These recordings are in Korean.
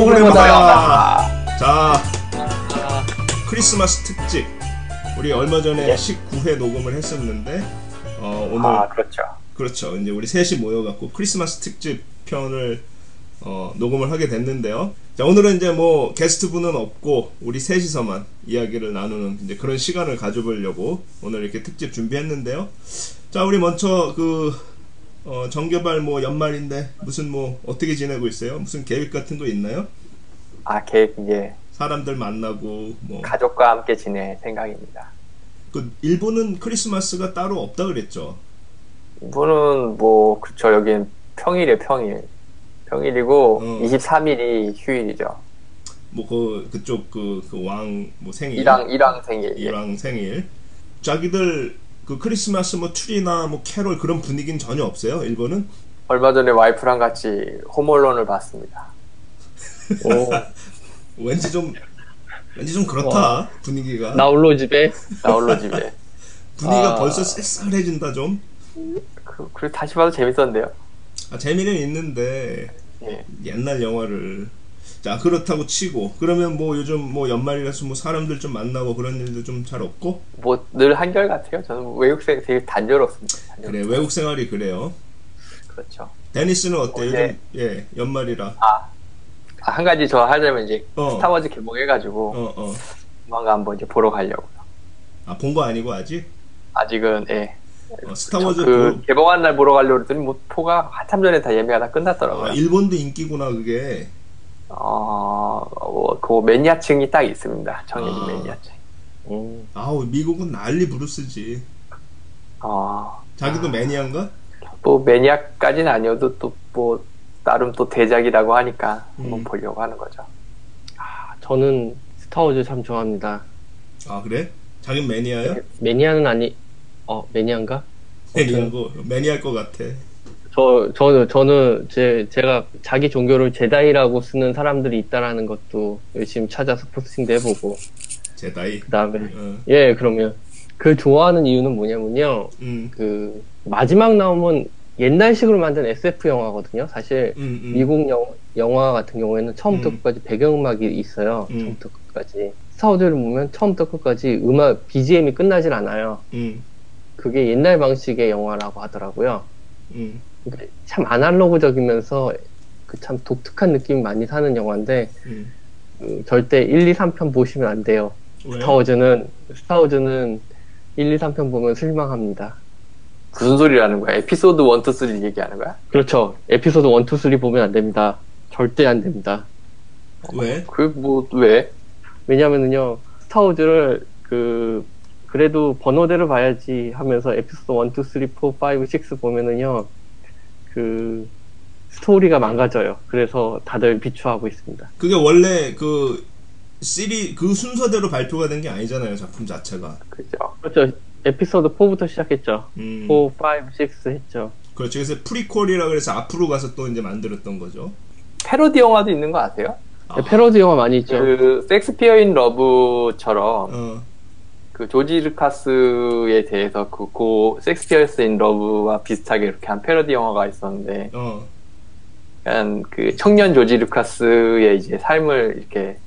프로그래머다. 자, 크리스마스 특집. 우리 얼마 전에 예. 19회 녹음을 했었는데 어, 오늘 아 그렇죠. 그렇죠. 이제 우리 셋이 모여갖고 크리스마스 특집 편을 어, 녹음을 하게 됐는데요. 자, 오늘은 이제 뭐 게스트 분은 없고 우리 셋이서만 이야기를 나누는 이제 그런 시간을 가져보려고 오늘 이렇게 특집 준비했는데요. 자, 우리 먼저 그 어, 정개발 뭐 연말인데 무슨 뭐 어떻게 지내고 있어요? 무슨 계획 같은 거 있나요? 아 계획 이제 사람들 만나고 뭐 가족과 함께 지낼 생각입니다. 그 일본은 크리스마스가 따로 없다 그랬죠. 이분은 뭐 그쵸 여긴 평일에 평일 평일이고 어. 23일이 휴일이죠. 뭐 그 그쪽 그 왕뭐 생일 일왕 일왕 생일. 예. 이랑 생일. 자기들 그 크리스마스 뭐 트리나 뭐 캐롤 그런 분위기는 전혀 없어요. 일본은. 얼마 전에 와이프랑 같이 홈얼론을 봤습니다. 오, 왠지 좀 왠지 좀 그렇다 분위기가 나홀로 집에 나홀로 집에. 분위기가 아. 벌써 쌀쌀해진다 좀. 그, 그리고 다시 봐도 재밌었는데요. 아, 재미는 있는데 예. 옛날 영화를 자 그렇다고 치고 그러면 뭐 요즘 뭐 연말이라서 뭐 사람들 좀 만나고 그런 일도 좀 잘 없고 뭐 늘 한결 같아요. 저는 외국생 되게 단조롭습니다. 단조롭. 그래 외국 생활이 그래요. 그렇죠. 데니스는 어때? 어, 요즘 네. 예 연말이라 아, 아, 한 가지 저 하자면 이제 어. 스타워즈 개봉해가지고 어 어. 조만간 한번 이제 보러 가려고요. 아본 거 아니고 아직 아직은 예. 어, 스타워즈 그 보- 개봉한 날 보러 가려고 그랬더니 뭐 포가 한참 전에 다 예매가 다 끝났더라고요. 아, 일본도 인기구나 그게. 어, 어, 그 매니아층이 딱 있습니다. 정해진 아. 매니아층. 음, 아우 미국은 난리 부르스지. 어, 자기도 매니아인가? 뭐 매니아까지는 아니어도 또 뭐 나름 또 대작이라고 하니까 한번 음. 보려고 하는 거죠. 아, 저는 스타워즈 참 좋아합니다. 아 그래? 자긴 매니아야? 매니아는 아니, 어 매니아인가? 매니아고 매니아일 것 같아. 저 저는 저는 제 제가 자기 종교를 제다이라고 쓰는 사람들이 있다라는 것도 열심히 찾아서 포스팅도 해보고 제다이. 그다음에 어. 예 그러면 그 좋아하는 이유는 뭐냐면요 음. 그 마지막 나오면 옛날식으로 만든 SF 영화거든요. 사실 음, 음. 미국 영, 영화 같은 경우에는 처음부터 음. 끝까지 배경음악이 있어요. 음. 처음부터 끝까지. 스타워즈를 보면 처음부터 끝까지 음악 BGM이 끝나질 않아요. 음. 그게 옛날 방식의 영화라고 하더라고요. 음. 참 아날로그적이면서 그 참 독특한 느낌이 많이 사는 영화인데 음. 그 절대 1, 2, 3편 보시면 안 돼요. 왜? 스타워즈는 스타워즈는 1, 2, 3편 보면 실망합니다. 무슨 소리라는 거야? 에피소드 1, 2, 3 얘기하는 거야? 그렇죠. 에피소드 1, 2, 3 보면 안 됩니다. 절대 안 됩니다. 왜? 그 뭐 왜? 왜냐면은요, 스타워즈를 그, 그래도 번호대로 봐야지 하면서 에피소드 1, 2, 3, 4, 5, 6 보면은요, 그, 스토리가 망가져요. 그래서 다들 비추하고 있습니다. 그게 원래 그 시리 그 순서대로 발표가 된 게 아니잖아요 작품 자체가. 그죠? 그렇죠. 에피소드 4부터 시작했죠. 음. 4, 5, 6 했죠. 그렇죠. 그래서 prequel이라 그래서 앞으로 가서 또 이제 만들었던 거죠. 패러디 영화도 있는 거 아세요? 아, 패러디 영화 많이 있죠. 그 섹스피어 인 러브처럼 어. 그 조지 루카스에 대해서 그고 섹스피어스 인 러브와 비슷하게 이렇게 한 패러디 영화가 있었는데 어. 약간 그 청년 조지 루카스의 이제 삶을 이렇게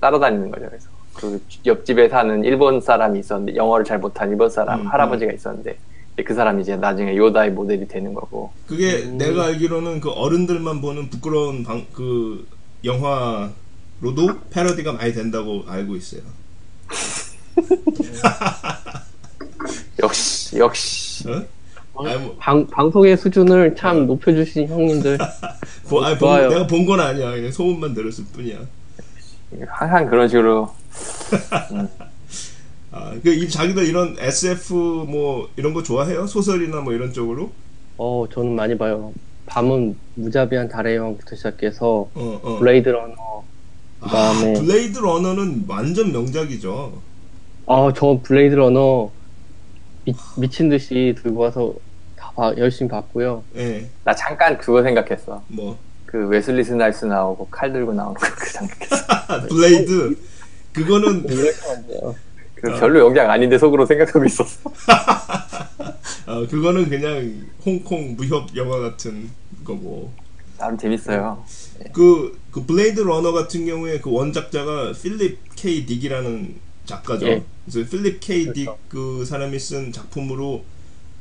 따라다니는 거죠. 그래서 그 옆집에 사는 일본 사람이 있었는데 영어를 잘 못한 일본 사람 음, 할아버지가 있었는데 그 사람이 이제 나중에 요다의 모델이 되는 거고 그게 음. 내가 알기로는 그 어른들만 보는 부끄러운 방, 그 영화로도 패러디가 많이 된다고 알고 있어요. 역시 역시 어? 아니, 뭐, 방, 방송의 수준을 참 어. 높여주신 형님들. 보, 아니, 본. 내가 본 건 아니야. 그냥 소문만 들었을 뿐이야. 항상 그런 식으로 아, 그, 이, 자기도 이런 SF 뭐, 이런 거 좋아해요? 소설이나 뭐 이런 쪽으로? 어, 저는 많이 봐요. 밤은 무자비한 달의 여왕부터 시작해서 어, 어. 블레이드 러너, 아, 그다음에 블레이드 러너는 완전 명작이죠. 아, 저 블레이드 러너 미, 미친 듯이 들고 와서 다 봐- 열심히 봤고요. 예, 나 잠깐 그거 생각했어. 뭐. 그 웨슬리 스나이스 나오고 칼 들고 나오는 거그 생각했어. 아, 블레이드. 그거는, 돼요. 그 별로 명작 아닌데 속으로 생각하고 있었어. 어, 그거는 그냥 홍콩 무협 영화 같은 거고. 나름 재밌어요. 그, 그 블레이드 러너 같은 경우에 그 원작자가 필립 K 딕이라는 작가죠. 예. 그래서 필립 K 딕 그렇죠. 그 사람이 쓴 작품으로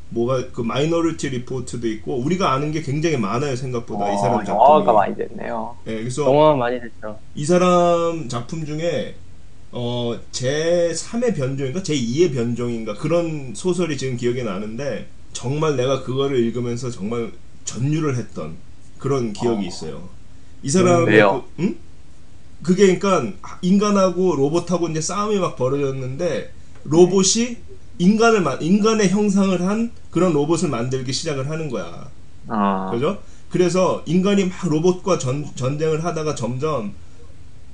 뭐가 그 마이너리티 리포트도 있고 우리가 아는 게 굉장히 많아요 생각보다 이 사람 어, 작품이. 영화가 많이 됐네요. 예, 그래서 영화 많이 됐죠. 이 사람 작품 중에 어, 제 3의 변종인가 제 2의 변종인가 그런 소설이 지금 기억이 나는데 정말 내가 그거를 읽으면서 정말 전율을 했던 그런 기억이 어. 있어요. 이 사람의 음, 왜요? 그, 응? 그게 그러니까 인간하고 로봇하고 이제 싸움이 막 벌어졌는데 로봇이 인간을 만 인간의 형상을 한 그런 로봇을 만들기 시작을 하는 거야. 어, 그죠? 그래서 인간이 막 로봇과 전, 전쟁을 하다가 점점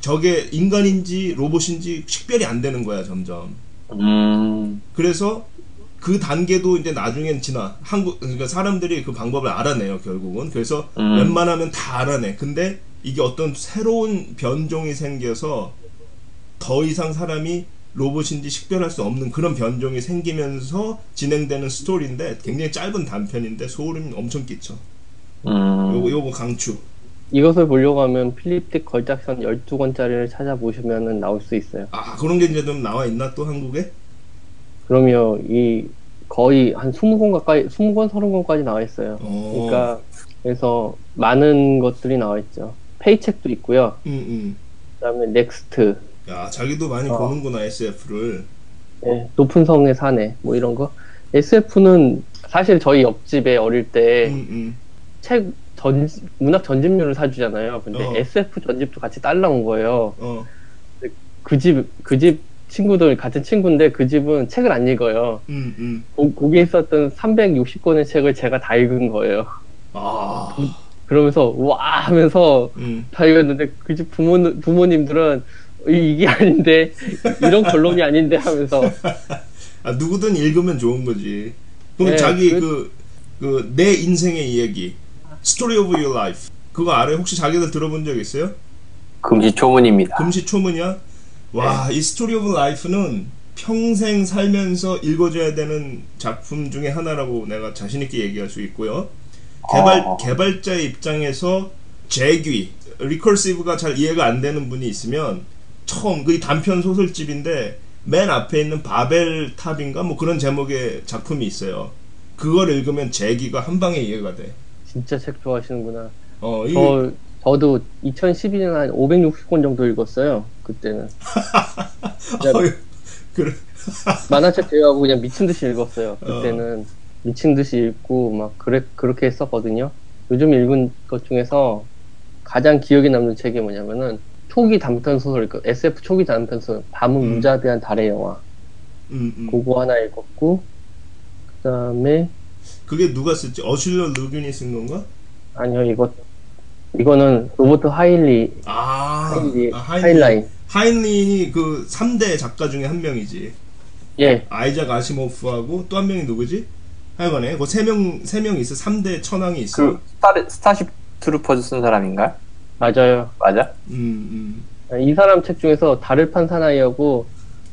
저게 인간인지 로봇인지 식별이 안 되는 거야 점점. 음, 그래서 그 단계도 이제 나중엔 지나 한국 그러니까 사람들이 그 방법을 알아내요 결국은. 그래서 음. 웬만하면 다 알아내. 근데 이게 어떤 새로운 변종이 생겨서 더 이상 사람이 로봇인지 식별할 수 없는 그런 변종이 생기면서 진행되는 스토리인데 굉장히 짧은 단편인데 소름 엄청 끼쳐. 음, 요거 요거 강추. 이것을 보려고 하면 필립 딕 걸작선 12권짜리를 찾아보시면 나올 수 있어요. 아 그런 게 이제 좀 나와 있나 또 한국에? 그러면 이 거의 한 20권 가까이 20권 30권까지 나와 있어요. 어. 그러니까 그래서 많은 것들이 나와 있죠. 페이첵도 있고요. 음, 그다음에 넥스트, 음. 야 자기도 많이 어. 보는구나 SF를. 예, 높은 성의 사내 뭐 이런 거. SF는 사실 저희 옆집에 어릴 때 음, 음. 책전 문학 전집류를 사주잖아요. 근데 어. SF 전집도 같이 딸려온 거예요. 어. 그집그집 친구들 같은 친구인데 그 집은 책을 안 읽어요. 음, 음. 거, 거기에 있었던 360권의 책을 제가 다 읽은 거예요. 아. 그러면서 와 하면서 음. 다 읽었는데 그 집 부모 부모님들은 이- 이게 아닌데 이런 결론이 아닌데 하면서 아 누구든 읽으면 좋은 거지. 그럼 네, 자기 그- 그그내 인생의 이야기, Story of Your Life 그거 알아요? 혹시 자기들 들어본 적 있어요? 금시초문입니다. 금시초문이야? 와, 이 Story of Life는 평생 살면서 읽어줘야 되는 작품 중에 하나라고 내가 자신 있게 얘기할 수 있고요. 개발 어. 개발자의 입장에서 재귀, recursive가 잘 이해가 안 되는 분이 있으면 처음 그 단편 소설집인데 맨 앞에 있는 바벨 탑인가 뭐 그런 제목의 작품이 있어요. 그걸 읽으면 재귀가 한 방에 이해가 돼. 진짜 책 좋아하시는구나. 어, 이 저 저도 2012년 한 560권 정도 읽었어요. 그때는 어휴, 그래. 만화책 제외하고 그냥 미친 듯이 읽었어요. 그때는 미친 듯이 읽고 막 그래 그렇게 했었거든요. 요즘 읽은 것 중에서 가장 기억에 남는 책이 뭐냐면은 초기 단편 소설, 그 SF 초기 단편 소설, 밤은 음. 무자비한 달의 영화. 음, 음. 그거 하나 읽었고, 그 다음에, 그게 누가 썼지? 어슐러 루균이 쓴 건가? 아니요, 이거, 이거는 로버트 하일리, 아, 하일리, 아, 하일라인. 하인린이 그 3대 작가 중에 한 명이지. 예, 아이작 아시모프하고 또 한 명이 누구지? 하여간에 그세명세명 있어. 3대 천왕이 있어. 그 스타, 스타쉽 트루퍼즈 쓴 사람인가? 맞아요. 맞아? 음, 음. 이 사람 책 중에서 달을 판 사나이하고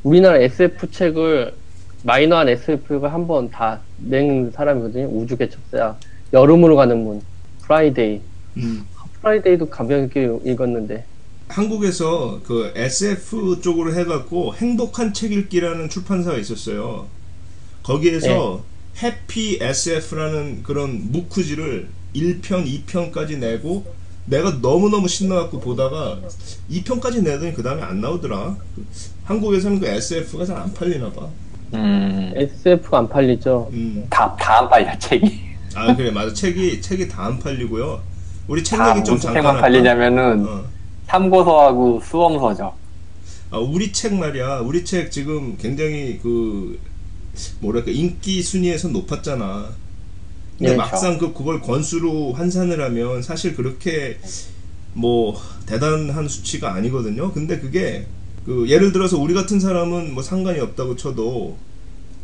우리나라 SF 책을 마이너한 SF를 한번 다 낸 사람이거든요. 우주 개척사 여름으로 가는 문 프라이데이 음. 프라이데이도 가볍게 읽었는데 한국에서 그 SF 쪽으로 해갖고 행복한 책 읽기라는 출판사가 있었어요. 거기에서 네. 해피 SF라는 그런 무크지를 1편, 2편까지 내고 내가 너무너무 신나갖고 보다가 2편까지 내더니 그 다음에 안 나오더라. 한국에서는 그 SF가 잘 안 팔리나 봐. 음, SF가 안 팔리죠. 음. 다, 다 안 팔려, 책이. 아 그래 맞아 책이 책이 다 안 팔리고요. 우리 책다 얘기 좀 잠깐 책만? 팔리냐면은 어. 참고서하고 수험서죠. 아, 우리 책 말이야. 우리 책 지금 굉장히 그 뭐랄까 인기 순위에서 높았잖아. 근데 예, 막상 그 그걸 권수로 환산을 하면 사실 그렇게 뭐 대단한 수치가 아니거든요. 근데 그게 그 예를 들어서 우리 같은 사람은 뭐 상관이 없다고 쳐도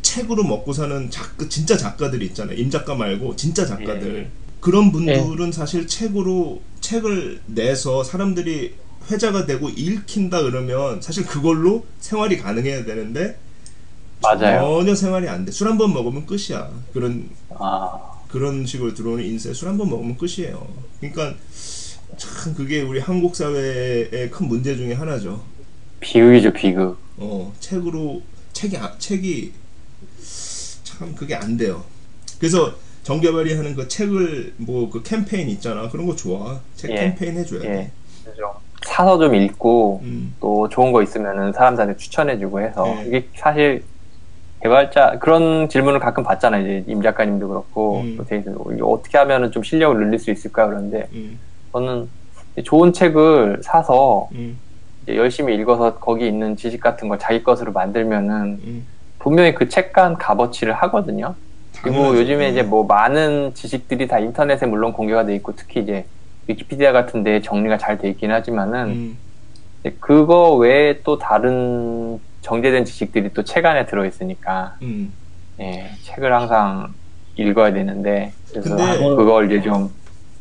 책으로 먹고 사는 작가 진짜 작가들 있잖아요. 임작가 말고 진짜 작가들. 예. 그런 분들은 사실 책으로 책을 내서 사람들이 회자가 되고 읽힌다 그러면 사실 그걸로 생활이 가능해야 되는데 맞아요. 전혀 생활이 안 돼. 술 한 번 먹으면 끝이야. 그런 아, 그런 식으로 들어오는 인쇄술 한 번 먹으면 끝이에요. 그러니까 참 그게 우리 한국 사회의 큰 문제 중에 하나죠. 비극이죠 비극. 어 책으로 책이 아- 책이 참 그게 안 돼요. 그래서 정개발이 하는 그 책을 뭐 그 캠페인 있잖아 그런 거 좋아. 책 예. 캠페인 해줘야 돼. 예. 좀 사서 좀 읽고 음. 또 좋은 거 있으면은 사람들한테 추천해주고 해서 네. 이게 사실 개발자 그런 질문을 가끔 받잖아요. 이제 임 작가님도 그렇고 음. 어떻게 하면은 좀 실력을 늘릴 수 있을까 그런데 음, 저는 좋은 책을 사서 음, 이제 열심히 읽어서 거기 있는 지식 같은 걸 자기 것으로 만들면은 음. 분명히 그 책간 값어치를 하거든요. 그리고 당연하죠. 요즘에 음. 이제 뭐 많은 지식들이 다 인터넷에 물론 공개가 돼 있고 특히 이제 위키피디아 같은 데 정리가 잘 돼 있긴 하지만은 음, 그거 외에 또 다른 정제된 지식들이 또 책 안에 들어 있으니까 음. 예, 책을 항상 읽어야 되는데 그래서 근데- 그걸 이제 좀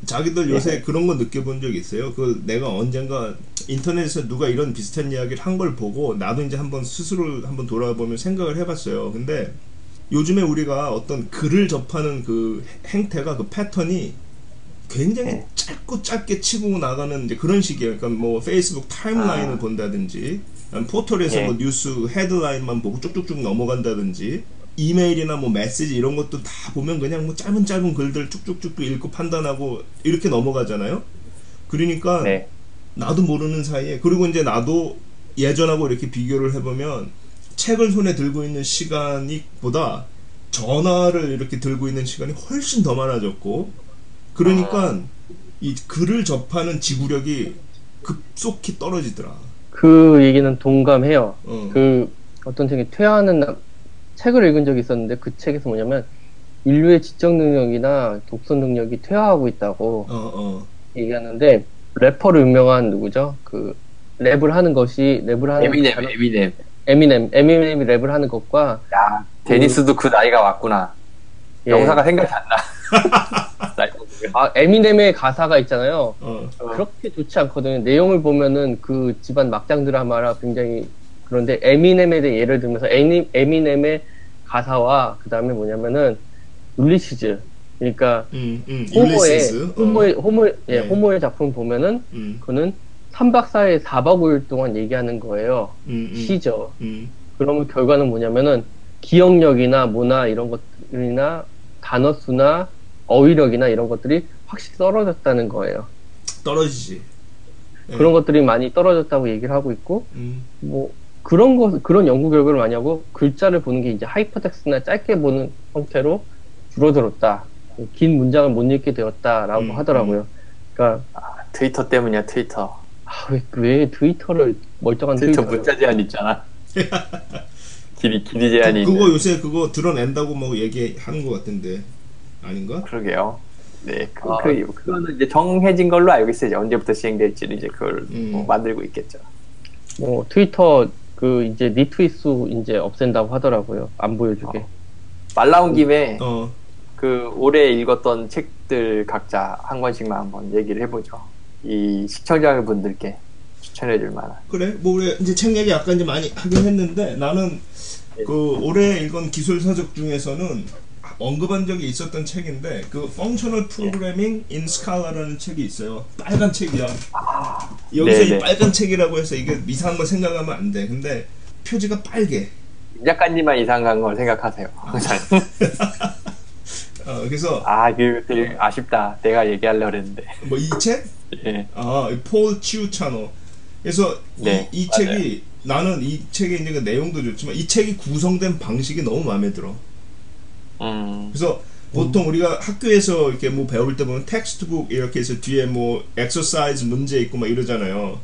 자기들 요새 그런 거 느껴본 적 있어요? 그 내가 언젠가 인터넷에서 누가 이런 비슷한 이야기를 한 걸 보고 나도 이제 한번 스스로 한번 돌아보면 생각을 해봤어요. 근데 요즘에 우리가 어떤 글을 접하는 그 행태가 그 패턴이 굉장히 네. 짧고 짧게 치고 나가는 이제 그런 식이에요. 그러니까 뭐 페이스북 타임라인을 아. 본다든지 포털에서 예. 뭐 뉴스 헤드라인만 보고 쭉쭉쭉 넘어간다든지 이메일이나 뭐 메시지 이런 것도 다 보면 그냥 뭐 짧은 짧은 글들 쭉쭉쭉 읽고 판단하고 이렇게 넘어가잖아요. 그러니까 네. 나도 모르는 사이에 그리고 이제 나도 예전하고 이렇게 비교를 해보면 책을 손에 들고 있는 시간이 보다 전화를 이렇게 들고 있는 시간이 훨씬 더 많아졌고 그러니까 이 글을 접하는 지구력이 급속히 떨어지더라. 그 얘기는 동감해요. 어. 그 어떤 책이 퇴화하는 남- 책을 읽은 적이 있었는데 그 책에서 뭐냐면 인류의 지적 능력이나 독서 능력이 퇴화하고 있다고 어, 어. 얘기하는데 래퍼로 유명한 누구죠? 그 랩을 하는 것이 랩을 하는 에미넴 사람- 에미넴 에미넴 에미넴이 랩을 하는 것과 야 데니스도 그 나이가 왔구나 예. 명사가 생각이 안 나. 아 에미넴의 가사가 있잖아요. 어. 그렇게 좋지 않거든요. 내용을 보면은 그 집안 막장 드라마라 굉장히 그런데 에미넴에 대해 예를 들면서 에미, 에미넴의 가사와 그 다음에 뭐냐면은 율리시즈 그러니까 음, 음. 호머의 율리시스. 어. 호머의 호머 예 네. 호머의 작품 보면은 음, 그는 3박 4일 4박 5일 동안 얘기하는 거예요. 음, 음. 시죠. 음, 그러면 결과는 뭐냐면은 기억력이나 문화 이런 것들이나 단어 수나 어휘력이나 이런 것들이 확실히 떨어졌다는 거예요. 떨어지지. 네. 그런 것들이 많이 떨어졌다고 얘기를 하고 있고 음, 뭐 그런 거 그런 연구 결과를 많이 하고 글자를 보는 게 이제 하이퍼텍스트나 짧게 보는 형태로 줄어들었다. 긴 문장을 못 읽게 되었다라고 음, 하더라고요. 그러니까 트위터 때문이야 트위터 아, 왜, 왜 트위터를 멀쩡한 트위터 트위터를 문자 제한 있잖아 길이 길이 제한이 그, 그거 있는 요새 그거 드러낸다고 뭐 얘기하는 것 같은데 아닌가? 그러게요 네 그, 아. 그, 그거는 이제 정해진 걸로 알고 있어요 이제 언제부터 시행될지를 이제 그걸 음. 뭐 만들고 있겠죠 뭐 트위터 그 이제 리트윗 수 이제 없앤다고 하더라고요. 안 보여주게. 어. 말 나온 김에 어, 그 올해 읽었던 책들 각자 한 권씩만 한번 얘기를 해보죠 이 시청자 분들께 추천해줄 만한 그래. 뭐 우리 이제 책 얘기 아까 이제 많이 하긴 했는데 나는 그 올해 읽은 기술 서적 중에서는 언급한 적이 있었던 책인데 그 Functional Programming in Scala라는 책이 있어요. 빨간 책이야. 여기서 이 네네. 빨간 책이라고 해서 이게 이상한 거 생각하면 안 돼. 근데 표지가 빨개. 임 작가님만 이상한 걸 생각하세요 항상 어, 그래서 아그 되게 아쉽다 내가 얘기하려고 그랬는데 뭐 이 책? 예. 아, 폴 치우차노. 그래서 네, 이, 이. 책이 나는 이 책의 이제 그 내용도 좋지만 이 책이 구성된 방식이 너무 마음에 들어. 음, 그래서 보통 우리가 학교에서 이렇게 뭐 배울 때 보면 textbook 이렇게 해서 뒤에 뭐 엑서사이즈 문제 있고 막 이러잖아요.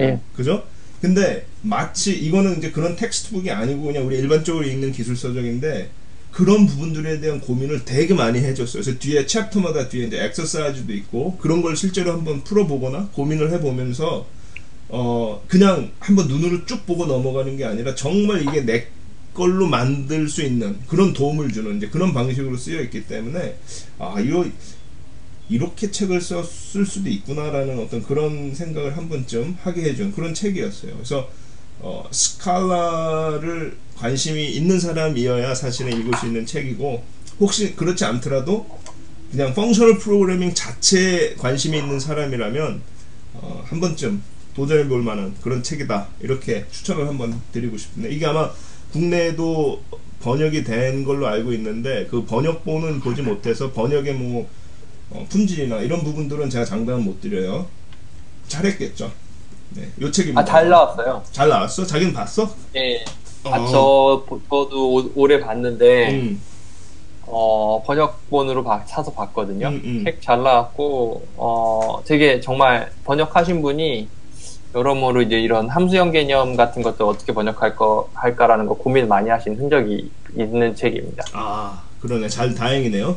예. 그죠? 근데 마치 이거는 이제 그런 textbook이 아니고 그냥 우리 일반적으로 읽는 기술 서적인데 그런 부분들에 대한 고민을 되게 많이 해줬어요. 그래서 뒤에 chapter마다 뒤에 이제 엑서사이즈도 있고 그런 걸 실제로 한번 풀어보거나 고민을 해보면서 어 그냥 한번 눈으로 쭉 보고 넘어가는 게 아니라 정말 이게 내 걸로 만들 수 있는 그런 도움을 주는 이제 그런 방식으로 쓰여 있기 때문에 아 이거 이렇게 책을 써, 쓸 수도 있구나라는 어떤 그런 생각을 한 번쯤 하게 해준 그런 책이었어요. 그래서 어, 스칼라를 관심이 있는 사람이어야 사실은 읽을 수 있는 책이고 혹시 그렇지 않더라도 그냥 펑셔널 프로그래밍 자체에 관심이 있는 사람이라면 어, 한 번쯤 도전해 볼 만한 그런 책이다 이렇게 추천을 한번 드리고 싶은데 이게 아마 국내에도 번역이 된 걸로 알고 있는데 그 번역본은 보지 못해서 번역의 뭐 어, 품질이나 이런 부분들은 제가 장담은 못 드려요 잘했겠죠 네, 요 책입니다 아, 잘 나왔어요. 잘 나왔어? 자기는 봤어? 예. 어. 아, 저, 저도 오- 올해 봤는데, 음, 어, 번역본으로 봐- 사서 봤거든요. 음, 음. 책잘 나왔고, 어, 되게 정말 번역하신 분이 여러모로 이제 이런 함수형 개념 같은 것도 어떻게 번역할 거, 할까라는 거 고민 많이 하신 흔적이 있는 책입니다. 아 그러네. 잘 다행이네요.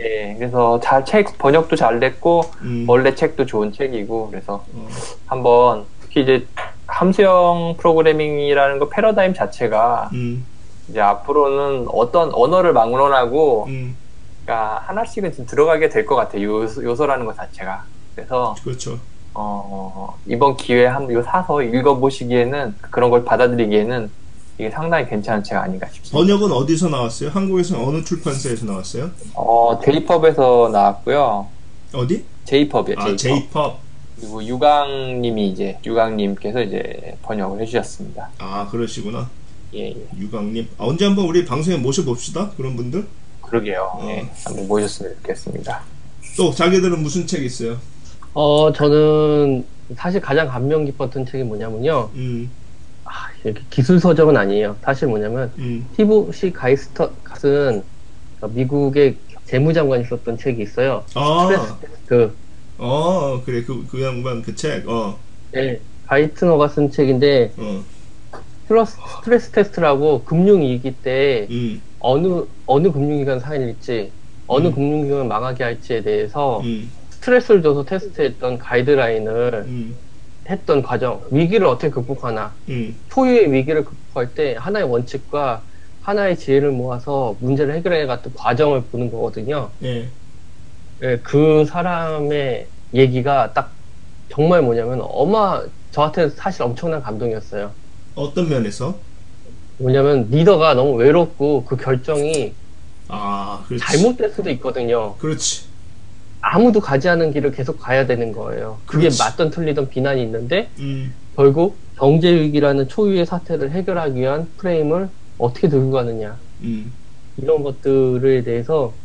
예, 그래서 잘 책, 번역도 잘 됐고, 음, 원래 책도 좋은 책이고, 그래서 어, 한번, 특히 이제 함수형 프로그래밍이라는 거 패러다임 자체가 음, 이제 앞으로는 어떤 언어를 막론하고, 음, 그러니까 하나씩은 좀 들어가게 될 것 같아요. 요소, 요소라는 것 자체가. 그래서, 그렇죠 어, 이번 기회에 한번 이거 사서 읽어보시기에는, 그런 걸 받아들이기에는 이게 상당히 괜찮은 책 아닌가 싶습니다. 번역은 어디서 나왔어요? 한국에서 어느 출판사에서 나왔어요? 어, 제이펍에서 나왔고요. 어디? 제이펍이요, 아 제이펍. 그리고 유강님이 이제, 유강님께서 이제 번역을 해주셨습니다. 아 그러시구나 예, 예. 유광님 아, 언제 한번 우리 방송에 모셔봅시다 그런 분들 그러게요. 어. 예, 한번 모셨으면 좋겠습니다. 또 자기들은 무슨 책 있어요? 어, 저는 사실 가장 감명 깊었던 책이 뭐냐면요. 음, 아, 이렇게 기술 서적은 아니에요. 사실 뭐냐면 음, 티보시 가이스터 같은 미국의 재무장관이 썼던 책이 있어요. 아, 그어 그래. 그, 그 양반 그 책, 어, 네, 바이트너가 쓴 책인데 어, 스트레스, 스트레스 테스트라고 금융위기 때 음, 어느 어느 금융기관 살릴지 어느 음. 금융기관을 망하게 할지에 대해서 음, 스트레스를 줘서 테스트했던 가이드라인을 음, 했던 과정 위기를 어떻게 극복하나 음, 초유의 위기를 극복할 때 하나의 원칙과 하나의 지혜를 모아서 문제를 해결해 갔던 과정을 보는 거거든요. 예, 예, 그 사람의 얘기가 딱 정말 뭐냐면 어마 저한테 사실 엄청난 감동이었어요. 어떤 면에서? 뭐냐면 리더가 너무 외롭고 그 결정이 아. 잘못될 수도 있거든요. 그렇지. 아무도 가지 않은 길을 계속 가야 되는 거예요. 그게 그렇지. 맞던 틀리던 비난이 있는데 음, 결국 경제 위기라는 초유의 사태를 해결하기 위한 프레임을 어떻게 들고 가느냐 음, 이런 것들에 대해서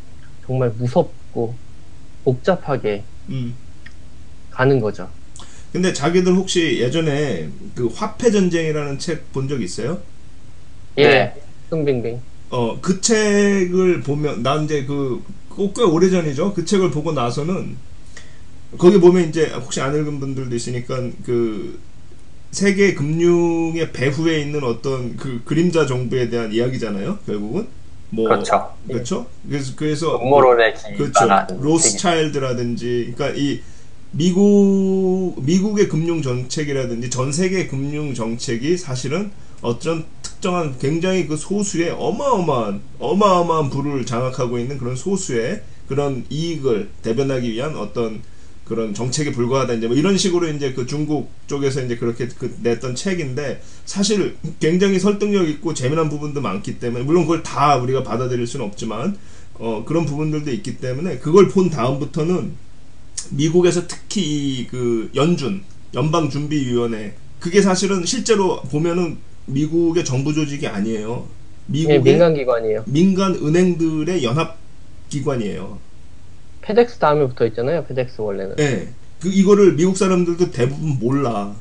정말 무섭고 복잡하게 음. 가는 거죠. 근데 자기들 혹시 예전에 그 화폐 전쟁이라는 책 본 적 있어요? 예, 네. 흥빙빙. 어, 그 책을 보면, 나 이제 그, 꼭 꽤 오래 전이죠? 그 책을 보고 나서는, 거기 보면 이제, 혹시 안 읽은 분들도 있으니까, 그, 세계 금융의 배후에 있는 어떤 그 그림자 정부에 대한 이야기잖아요, 결국은. 뭐, 그렇죠. 그렇죠? 그래서, 그래서. 음모론에 그렇죠. 기반한 책이죠. 로스차일드라든지, 그러니까 이 미국 미국의 금융 정책이라든지 전 세계 금융 정책이 사실은 어떤 특정한 굉장히 그 소수의 어마어마한 어마어마한 부를 장악하고 있는 그런 소수의 그런 이익을 대변하기 위한 어떤 그런 정책에 불과하다 이제 뭐 이런 식으로 이제 그 중국 쪽에서 이제 그렇게 그 냈던 책인데 사실 굉장히 설득력 있고 재미난 부분도 많기 때문에 물론 그걸 다 우리가 받아들일 수는 없지만 어 그런 부분들도 있기 때문에 그걸 본 다음부터는 미국에서 특히 이그 연준 연방준비위원회 그게 사실은 실제로 보면은 미국의 정부 조직이 아니에요. 미국의 예, 민간 기관이에요. 민간 은행들의 연합 기관이에요. 페덱스 다음에 붙어 있잖아요. 페덱스 원래는. 예. 그 이거를 미국 사람들도 대부분 몰라.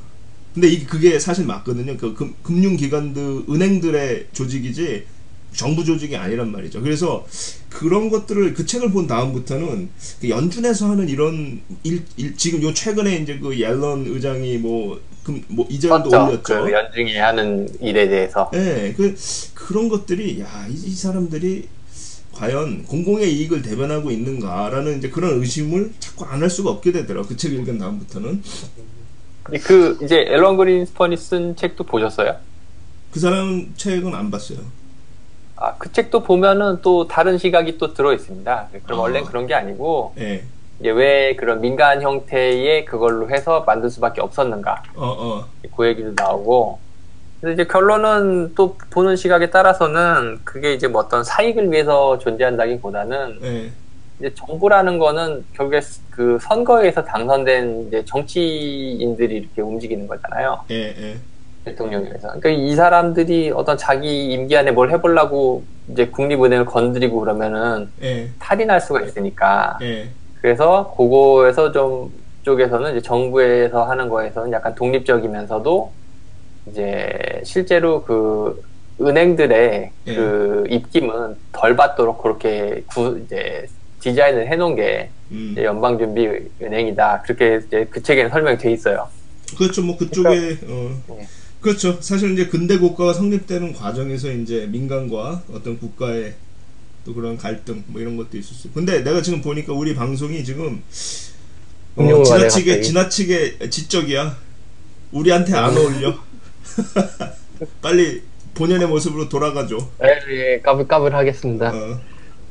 근데 이 그게 사실 맞거든요. 그 금, 금융기관들 은행들의 조직이지 정부 조직이 아니란 말이죠. 그래서 그런 것들을 그 책을 본 다음부터는 그 연준에서 하는 이런 일, 일- 지금 요 최근에 이제 그 옐런 의장이 뭐, 금, 뭐 썼죠. 올렸죠. 그 연중에 하는 일에 대해서. 예, 그 그런 것들이 야, 이, 이 사람들이 과연 공공의 이익을 대변하고 있는가라는 이제 그런 의심을 자꾸 안 할 수가 없게 되더라고. 그책 읽은 다음부터는 그 이제 앨런 그린스펀이 쓴 책도 보셨어요? 그 사람 책은 안 봤어요. 아, 그 책도 보면은 또 다른 시각이 또 들어 있습니다. 그럼 아. 원래는 그런 게 아니고 예, 이제 왜 그런 민간 형태의 그걸로 해서 만들 수밖에 없었는가 어, 어, 그 얘기도 나오고 근데 이제 결론은 또 보는 시각에 따라서는 그게 이제 뭐 어떤 사익을 위해서 존재한다기보다는 예. 이제 정부라는 거는 결국에 그 선거에서 당선된 이제 정치인들이 이렇게 움직이는 거잖아요. 예, 예. 대통령에서. 그러니까 이 사람들이 어떤 자기 임기 안에 뭘 해보려고 이제 국립은행을 건드리고 그러면은 예. 탈이 날 수가 있으니까. 예. 그래서 그거에서 좀 쪽에서는 이제 정부에서 하는 거에서는 약간 독립적이면서도 이제 실제로 그 은행들의 예. 그 입김은 덜 받도록 그렇게 구, 이제 디자인을 해놓은 게 음. 이제 연방준비 은행이다. 그렇게 이제 그 책에는 설명이 돼 있어요. 그렇죠. 뭐 그쪽에 어 네. 그렇죠. 사실 이제 근대 국가가 성립되는 과정에서 이제 민간과 어떤 국가의 또 그런 갈등 뭐 이런 것도 있을 수. 근데 내가 지금 보니까 우리 방송이 지금 어, 지나치게. 지나치게 지적이야. 우리한테 안 어울려. 빨리 본연의 모습으로 돌아가죠. 예, 예, 까불까불 하겠습니다. 어,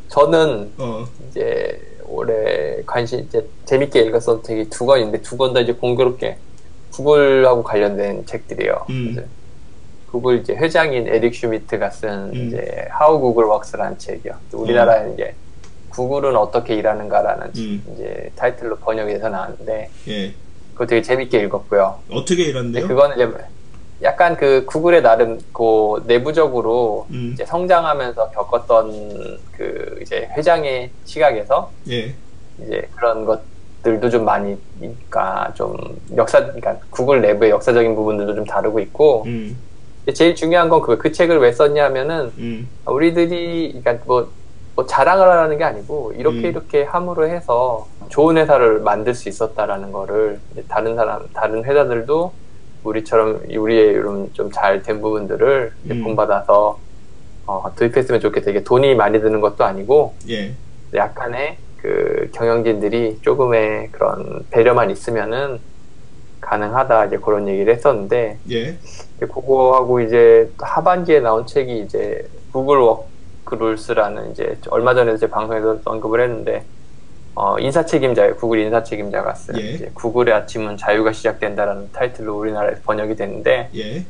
저는 어, 이제 올해 관심 이제 재밌게 읽었던 책이 두 권인데 두 권 다 이제 공교롭게 구글하고 관련된 책들이에요. 음. 구글 이제 회장인 에릭 슈미트가 쓴 음. 이제 How Google Works라는 책이요. 우리나라에 이제 구글은 어떻게 일하는가라는 음. 이제 타이틀로 번역이 돼서 나왔는데 예. 그거 되게 재밌게 읽었고요. 어떻게 일한대요? 그거는 이제 약간 그 구글의 나름 그 내부적으로 음, 이제 성장하면서 겪었던 그 이제 회장의 시각에서 예, 이제 그런 것들도 좀 많이 그러니까 좀 역사 그러니까 구글 내부의 역사적인 부분들도 좀 다루고 있고 음, 제일 중요한 건그그 책을 왜 썼냐면은 음, 우리들이 그러니까 뭐, 뭐 자랑을 하라는 게 아니고 이렇게 음. 이렇게 함으로 해서 좋은 회사를 만들 수 있었다라는 거를 다른 사람 다른 회사들도 우리처럼 우리의 이런 좀 잘 된 부분들을 음. 본받아서 어, 도입했으면 좋겠다. 이게 돈이 많이 드는 것도 아니고 예, 약간의 그 경영진들이 조금의 그런 배려만 있으면은 가능하다 이제 그런 얘기를 했었는데 예, 그거하고 이제 또 하반기에 나온 책이 이제 구글 Work Rules라는 이제 얼마 전에 제 방송에서 언급을 했는데 어, 인사 책임자 구글 인사 책임자가 쓴 예. 이제 구글의 아침은 자유가 시작된다라는 타이틀로 우리나라에서 번역이 됐는데 예,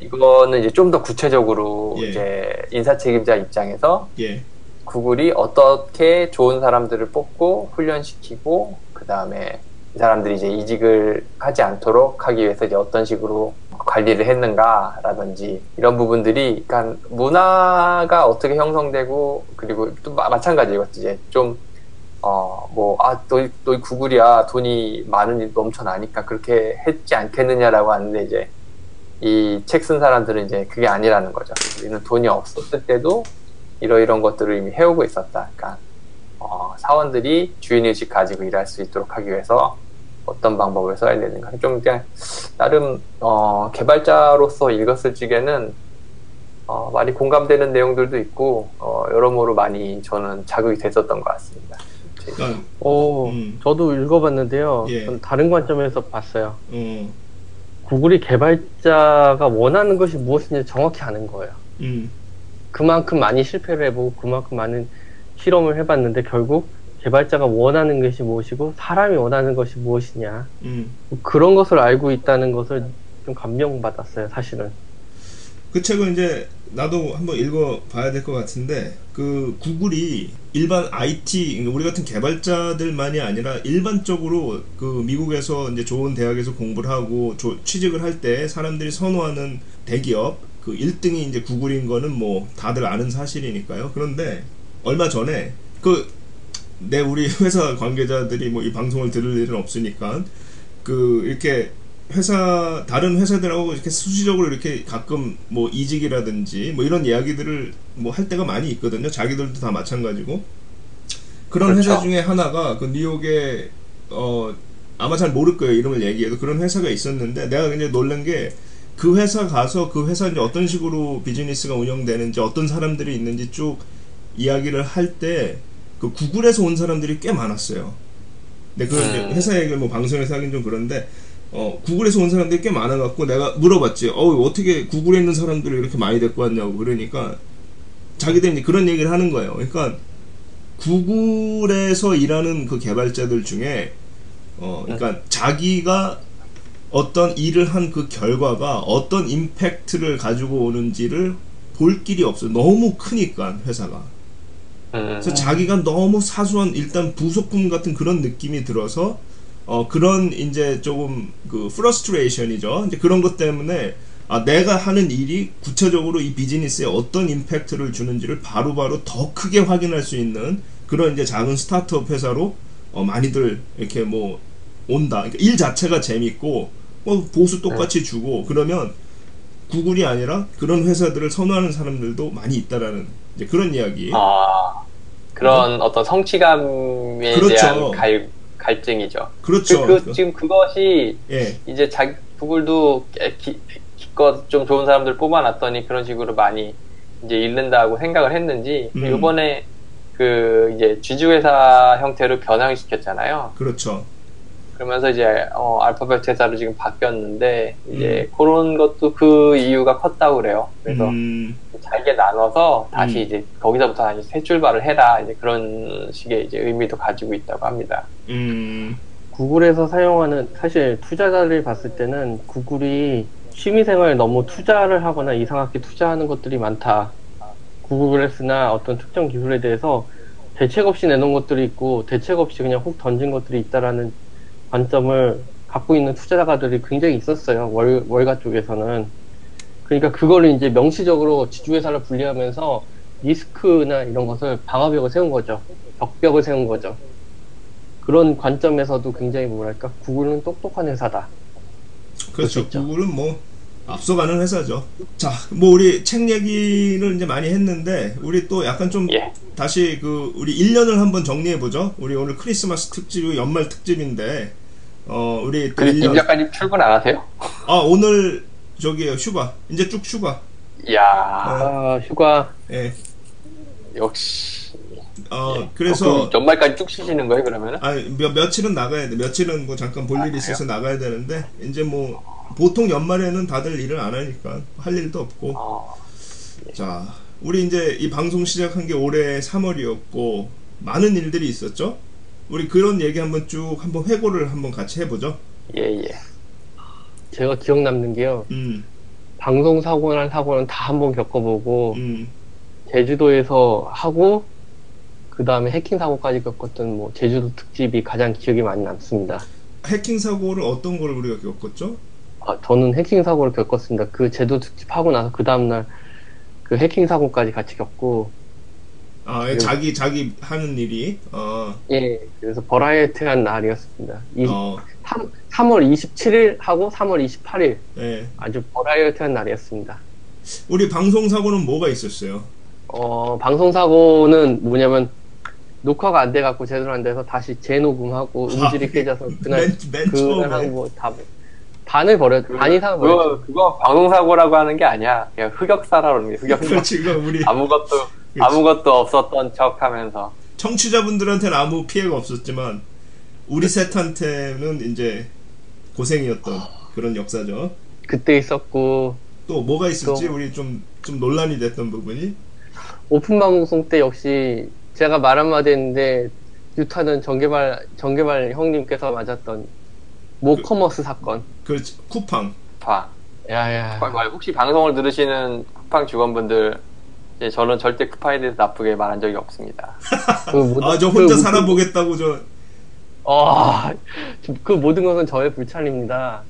이거는 이제 좀 더 구체적으로 예. 이제 인사 책임자 입장에서 예, 구글이 어떻게 좋은 사람들을 뽑고 훈련시키고 그 다음에 이 사람들이 이제 이직을 하지 않도록 하기 위해서 이제 어떤 식으로 관리를 했는가라든지 이런 부분들이 그러니까 문화가 어떻게 형성되고 그리고 또 마- 마찬가지로 이제 좀 어 뭐 아 너 너 구글이야 돈이 많으니 넘쳐나니까 그렇게 했지 않겠느냐라고 하는데 이제 이 책 쓴 사람들은 이제 그게 아니라는 거죠. 우리는 돈이 없었을 때도 이러이런 것들을 이미 해오고 있었다. 그러니까 어, 사원들이 주인의식 가지고 일할 수 있도록 하기 위해서 어떤 방법을 써야 되는가. 좀 그냥 나름 어, 개발자로서 읽었을 적에는 어, 많이 공감되는 내용들도 있고 어, 여러모로 많이 저는 자극이 됐었던 것 같습니다. 그러니까 오, 음. 저도 읽어봤는데요. 예. 전 다른 관점에서 봤어요. 어, 구글이 개발자가 원하는 것이 무엇인지 정확히 아는 거예요. 음, 그만큼 많이 실패를 해보고 그만큼 많은 실험을 해봤는데 결국 개발자가 원하는 것이 무엇이고 사람이 원하는 것이 무엇이냐 음. 그런 것을 알고 있다는 것을 좀 감명받았어요 사실은 그 책은 이제 나도 한번 읽어봐야 될 것 같은데 그 구글이 일반 IT 그러니까 우리 같은 개발자들만이 아니라 일반적으로 그 미국에서 이제 좋은 대학에서 공부를 하고 조- 취직을 할 때 사람들이 선호하는 대기업 그 1등이 이제 구글인 거는 뭐 다들 아는 사실이니까요. 그런데 얼마 전에 그 내 우리 회사 관계자들이 뭐 이 방송을 들을 일은 없으니까 그 이렇게 회사 다른 회사들하고 이렇게 수시적으로 이렇게 가끔 뭐 이직이라든지 뭐 이런 이야기들을 뭐 할 때가 많이 있거든요. 자기들도 다 마찬가지고 그런 그렇죠. 회사 중에 하나가 그 뉴욕에 어 아마 잘 모를 거예요. 이름을 얘기해도 그런 회사가 있었는데 내가 굉장히 놀란 게 그 회사 가서 그 회사 이제 어떤 식으로 비즈니스가 운영되는지 어떤 사람들이 있는지 쭉 이야기를 할 때 그 구글에서 온 사람들이 꽤 많았어요. 근데 그 음. 회사 얘기를 뭐 방송에서 하긴 좀 그런데 어 구글에서 온 사람들이 꽤 많아갖고 내가 물어봤지. 어 어떻게 구글에 있는 사람들을 이렇게 많이 데리고 왔냐고 그러니까 자기들이 그런 얘기를 하는 거예요. 그러니까 구글에서 일하는 그 개발자들 중에 어 그러니까 자기가 어떤 일을 한 그 결과가 어떤 임팩트를 가지고 오는지를 볼 길이 없어요. 너무 크니까 회사가. 음, 그래서 자기가 너무 사소한 일단 부속품 같은 그런 느낌이 들어서 어 그런 이제 조금 그 frustration이죠. 이제 그런 것 때문에 아 내가 하는 일이 구체적으로 이 비즈니스에 어떤 impact를 주는지를 바로 바로 더 크게 확인할 수 있는 그런 이제 작은 startup 회사로 어 많이들 이렇게 뭐 온다. 그러니까 일 자체가 재밌고 뭐 보수 똑같이 주고 그러면 구글이 아니라 그런 회사들을 선호하는 사람들도 많이 있다라는 이제 그런 이야기. 아, 그런 어떤 성취감에 그렇죠. 대한 갈, 갈증이죠. 그렇죠. 그, 그, 지금 그것이 예. 이제 자 구글도 기, 기- 기껏 좀 좋은 사람들 뽑아놨더니 그런 식으로 많이 이제 잃는다고 생각을 했는지 음. 이번에 그 이제 지주회사 형태로 변형을 시켰잖아요. 그렇죠. 그러면서 이제 어, 알파벳 회사로 지금 바뀌었는데 이제 음. 그런 것도 그 이유가 컸다고 그래요. 그래서 음, 잘게 나눠서 다시 음. 이제 거기서부터 다시 새 출발을 해라 이제 그런 식의 이제 의미도 가지고 있다고 합니다. 음, 구글에서 사용하는 사실 투자자를 봤을 때는 구글이 취미생활에 너무 투자를 하거나 이상하게 투자하는 것들이 많다. 구글 글래스나 어떤 특정 기술에 대해서 대책 없이 내놓은 것들이 있고 대책 없이 그냥 훅 던진 것들이 있다라는 관점을 갖고 있는 투자자들이 굉장히 있었어요. 월, 월가 쪽에서는. 그러니까 그거를 이제 명시적으로 지주회사를 분리하면서 리스크나 이런 것을 방어벽을 세운 거죠. 벽벽을 세운 거죠. 그런 관점에서도 굉장히 뭐랄까 구글은 똑똑한 회사다. 그렇죠. 구글은 뭐 앞서가는 회사죠. 자, 뭐 우리 책 얘기를 이제 많이 했는데 우리 또 약간 좀 예. 다시 그 우리 1년을 한번 정리해 보죠. 우리 오늘 크리스마스 특집, 연말 특집인데 어 우리 김 1년 작가님 출근 안 하세요? 아 오늘 저기요 휴가 이제 쭉 휴가. 이야 아 휴가 예. 역시. 어 예. 그래서 어, 연말까지 쭉 쉬시는 거예요 그러면은? 아, 며, 며칠은 나가야 돼. 며칠은 뭐 잠깐 볼 일이 있어서 나가야 되는데 이제 뭐 보통 연말에는 다들 일을 안 하니까 할 일도 없고. 어, 자, 우리 이제 이 방송 시작한 게 올해 3월이었고 많은 일들이 있었죠. 우리 그런 얘기 한번 쭉 한번 회고를 한번 같이 해보죠. 예 예. 제가 기억 남는 게요. 음, 방송 사고나 사고는 다 한번 겪어보고 음, 제주도에서 하고 그 다음에 해킹 사고까지 겪었던 뭐 제주도 특집이 가장 기억이 많이 남습니다. 해킹 사고를 어떤 걸 우리가 겪었죠? 아, 저는 해킹 사고를 겪었습니다. 그 제도 특집 하고 나서 그 다음날 그 해킹 사고까지 같이 겪고 아, 그- 자기 자기 하는 일이 어, 예 그래서 버라이어티한 날이었습니다. 이, 어, 3, 3월 27일 하고 3월 28일 예. 아주 버라이어티한 날이었습니다. 우리 방송 사고는 뭐가 있었어요? 어, 방송 사고는 뭐냐면 녹화가 안 돼갖고 제대로 안 돼서 다시 재녹음하고 음질이 깨져서 그날 맨, 맨 그날 뭐다 반을 버렸 반 이상을 버렸죠. 그거 그거 방송 사고라고 하는 게 아니야. 그냥 흑역사라고 하는 게 흑역사. 그렇지, 이거 우리 아무것도 아무것도 없었던 척하면서 청취자분들한테는 아무 피해가 없었지만 우리 셋한테는 이제 고생이었던 그런 역사죠. 그때 있었고 또 뭐가 있었지? 또- 우리 좀 좀 논란이 됐던 부분이 오픈 방송 때 역시 제가 말 한마디 했는데 유타는 정개발 정개발 형님께서 맞았던 모커머스 사건. 그 쿠팡. 봐. 야야. 말- 말- 혹시 방송을 들으시는 쿠팡 직원분들 이제 저는 절대 쿠팡에 대해서 나쁘게 말한 적이 없습니다. 그 모든- 아저 혼자 그- 살아보겠다고 저 아, 그 모든 것은 저의 불찰입니다.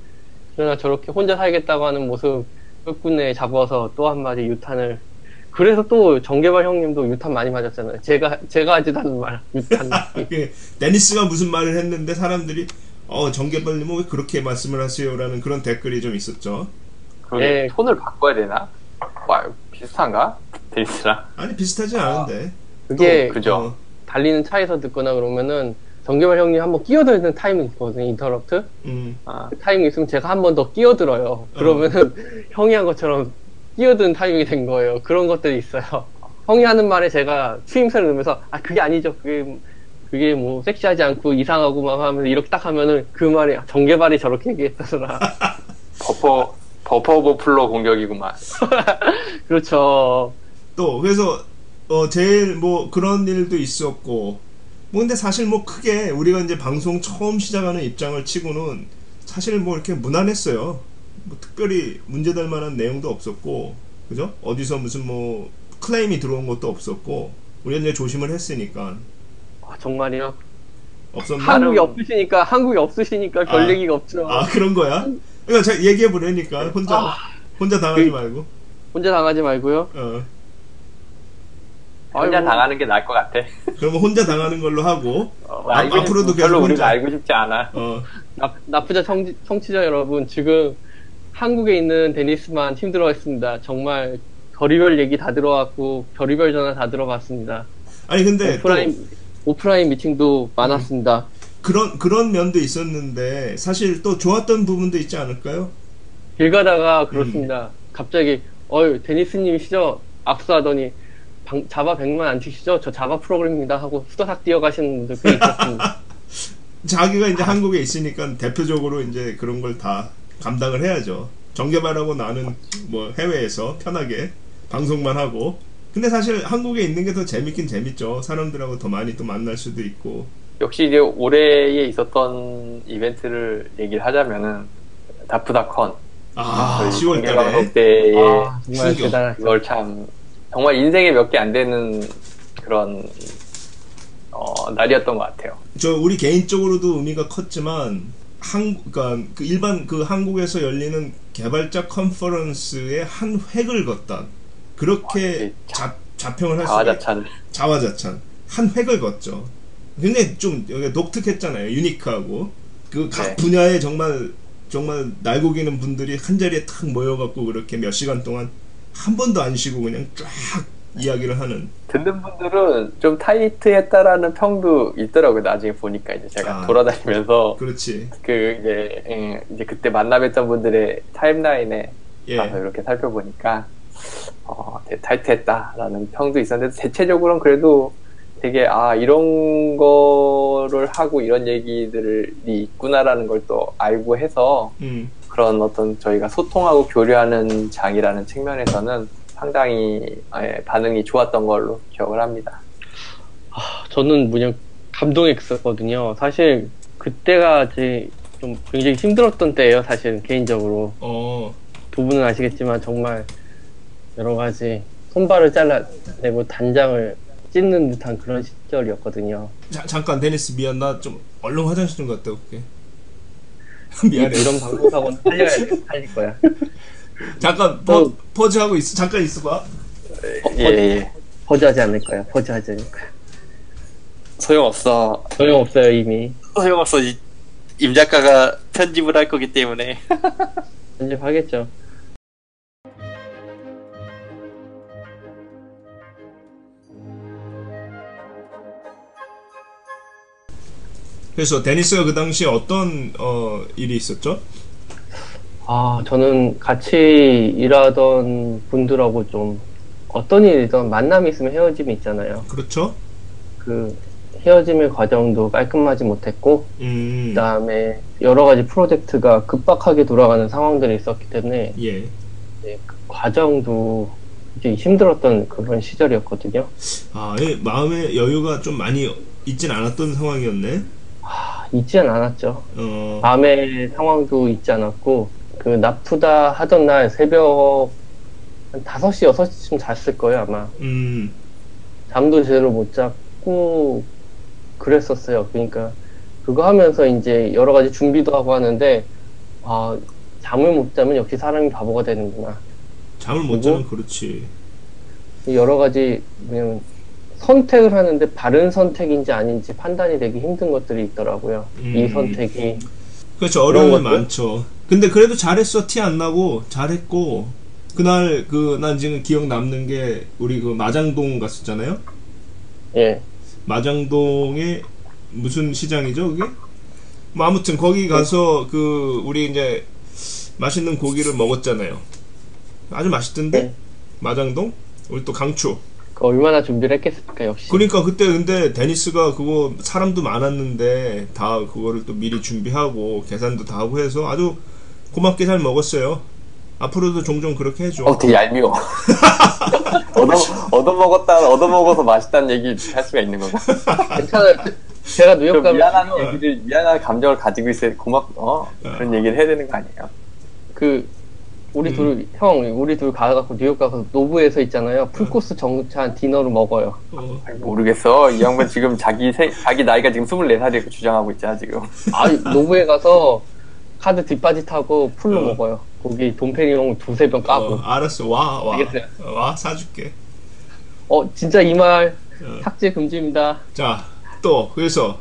그러나 저렇게 혼자 살겠다고 하는 모습 끝끝내 잡아서 또 한마디 유탄을 그래서 또 정개발 형님도 유탄 많이 맞았잖아요. 제가 제가 하지도 않은 말 유탄. 그 데니스가 무슨 말을 했는데 사람들이 어 정개발님은 왜 그렇게 말씀을 하세요라는 그런 댓글이 좀 있었죠. 예. 톤을 바꿔야 되나? 와, 비슷한가? 데니스랑? 아니 비슷하지 않은데. 그게 그죠. 어, 달리는 차에서 듣거나 그러면은 정개발 형님 한번 끼어드는 타이밍 있거든요. interrupt. 음, 아, 그 타이밍 있으면 제가 한 번 더 끼어들어요. 그러면은 형이 한 것처럼 끼어드는 타이밍이 된 거예요. 그런 것들이 있어요. 형이 하는 말에 제가 추임새를 넣으면서 아 그게 아니죠. 그게 그게 뭐 섹시하지 않고 이상하고 막 하면서 이렇게 딱 하면은 그 말이 정개발이 저렇게 얘기했다더라. 버퍼 버퍼 오버플로 공격이구만. 그렇죠. 또 그래서 어 제일 뭐 그런 일도 있었고 뭐 근데 사실 뭐 크게 우리가 이제 방송 처음 시작하는 입장을 치고는 사실 뭐 이렇게 무난했어요. 뭐 특별히 문제될 만한 내용도 없었고, 그죠? 어디서 무슨 뭐 클레임이 들어온 것도 없었고, 우리가 이제 조심을 했으니까 아, 정말이요? 없었나? 한국이 없으시니까 한국이 없으시니까 별 아. 얘기가 없죠. 아 그런 거야? 그러니까 제가 얘기해 보려니까 혼자 아. 혼자 당하지 그- 말고. 혼자 당하지 말고요. 어. 혼자 아이고. 당하는 게 나을 것 같아. 그러면 혼자 당하는 걸로 하고, 어, 아, 앞으로도 계속 별로 혼자. 우리가 알고 싶지 않아. 어, 나, 나쁘자 청, 청취자 여러분 지금 한국에 있는 데니스만 힘들어했습니다. 정말 별의별 얘기 다 들어왔고 별의별 전화 다 들어봤습니다. 아니 근데 또 오프라인 오프라인 미팅도 많았습니다. 그런 그런 면도 있었는데 사실 또 좋았던 부분도 있지 않을까요? 길 가다가 그렇습니다. 갑자기 어유 데니스님이시죠? 악수하더니 방- 자바 100만 안 치시죠? 저 자바 프로그램입니다 하고 수다삭 뛰어가시는 분들 꽤 있었습니다. 자기가 이제 한국에 있으니까 대표적으로 이제 그런 걸 다 감당을 해야죠. 정개발하고 나는 뭐 해외에서 편하게 방송만 하고. 근데 사실 한국에 있는 게 더 재밌긴 재밌죠. 사람들하고 더 많이 또 만날 수도 있고. 역시 이제 올해에 있었던 이벤트를 얘기를 하자면은 다프다컨 아, 10월 달에. 방송 때에 아, 정말. 대단하죠. 그걸 참 정말 인생에 몇 개 안 되는 그런 어, 날이었던 것 같아요. 저 우리 개인적으로도 의미가 컸지만 한 그러니까 그 일반 그 한국에서 열리는 개발자 컨퍼런스의 한 획을 걷다. 그렇게 아, 자, 자평을 할 수가 있- 자화자찬. 자화자찬 한 획을 걷죠. 굉장히 좀 여기 독특했잖아요. 유니크하고 그각 네. 분야에 정말 정말 날고기는 분들이 한 자리에 탁 모여갖고 그렇게 몇 시간 동안 한 번도 안 쉬고 그냥 쫙 이야기를 하는. 듣는 분들은 좀 타이트했다라는 평도 있더라고요. 나중에 보니까 이제 제가 아. 돌아다니면서 그렇지. 그 이제 예, 이제 그때 만나뵀던 분들의 타임라인에 예. 가서 이렇게 살펴보니까 어, 타이트했다라는 평도 있었는데 대체적으로는 그래도 되게 아 이런 거를 하고 이런 얘기들이 있구나라는 걸 또 알고 해서 음. 그런 어떤 저희가 소통하고 교류하는 장이라는 측면에서는 상당히 예, 반응이 좋았던 걸로 기억을 합니다. 저는 그냥 감동했었거든요. 사실 그때가 이제 좀 굉장히 힘들었던 때예요. 사실 개인적으로 어. 두 분은 아시겠지만 정말 여러 가지 손발을 잘라내고 단장을 찢는 듯한 그런 시절이었거든요. 자, 잠깐 데니스 미안 나 좀 얼른 화장실 좀 갔다 올게. 이, 미안해. 이런 방송 사고는 살려야 돼, 살릴 거야. 잠깐 pau, pause 하고 있어. 잠깐 있어봐. 예, 예. 퍼즈하지 않을 거야. 퍼즈하지 않을 거야. 소용없어. 소용없어요 이미. 소용없어. 이- 임 작가가 편집을 할 거기 때문에. 편집하겠죠. 그래서 데니스가 그 당시에 어떤 어, 일이 있었죠? 아, 저는 같이 일하던 분들하고 좀 어떤 일이든 만남이 있으면 헤어짐이 있잖아요. 그렇죠? 그 헤어짐의 과정도 깔끔하지 못했고, 음. 그 다음에 여러 가지 프로젝트가 급박하게 돌아가는 상황들이 있었기 때문에 예. 이제 그 과정도 이제 힘들었던 그런 시절이었거든요. 아, 예, 마음의 여유가 좀 많이 있진 않았던 상황이었네. 아, 있지는 않았죠. 어. 밤의 상황도 있지 않았고, 그 나쁘다 하던 날 새벽 한 5시, 6시쯤 잤을 거예요, 아마. 음. 잠도 제대로 못 잤고 그랬었어요. 그러니까 그거 하면서 이제 여러 가지 준비도 하고 하는데 아 잠을 못 자면 역시 사람이 바보가 되는구나. 잠을 못? 자면 그렇지. 여러 가지 그냥 선택을 하는데 바른 선택인지 아닌지 판단이 되기 힘든 것들이 있더라고요. 음. 이 선택이 그렇죠. 어려움이 그런 것들? 많죠. 근데 그래도 잘했어. 티 안 나고 잘했고 그날 그 난 지금 기억 남는 게 우리 그 마장동 갔었잖아요. 예 마장동에 무슨 시장이죠, 그게? 뭐 아무튼 거기 가서 그 우리 이제 맛있는 고기를 먹었잖아요. 아주 맛있던데 네. 마장동 우리 또 강추. 그 얼마나 준비를 했겠습니까 역시. 그러니까 그때 근데 데니스가 그거 사람도 많았는데 다 그거를 또 미리 준비하고 계산도 다 하고 해서 아주 고맙게 잘 먹었어요. 앞으로도 종종 그렇게 해줘. 어, 되게 얄미워. 얻어, 얻어먹었다, 얻어먹어서 맛있다는 얘기 할 수가 있는 건가? 괜찮아요. 제가 뉴욕 좀 가면 미안한 얘기를 미안한 감정을 가지고 있어야 고맙 어 그런 얘기를 해야 되는 거 아니에요? 그 우리 음. 둘형 우리 둘 가갖고 뉴욕 가서 노브에서 있잖아요 풀코스 정찬 디너를 먹어요. 어, 아니, 모르겠어. 이 양반 지금 자기 세, 자기 나이가 지금 24살이라고 주장하고 있잖아 지금. 아 노브에 가서 카드 뒷바지 타고 풀로 어. 먹어요. 거기 돈페리뇽 두세 병 까고. 어, 알았어. 와, 와. 알겠어요. 어, 와, 사줄게. 어 진짜 이말 어. 삭제 금지입니다. 자, 또, 그래서,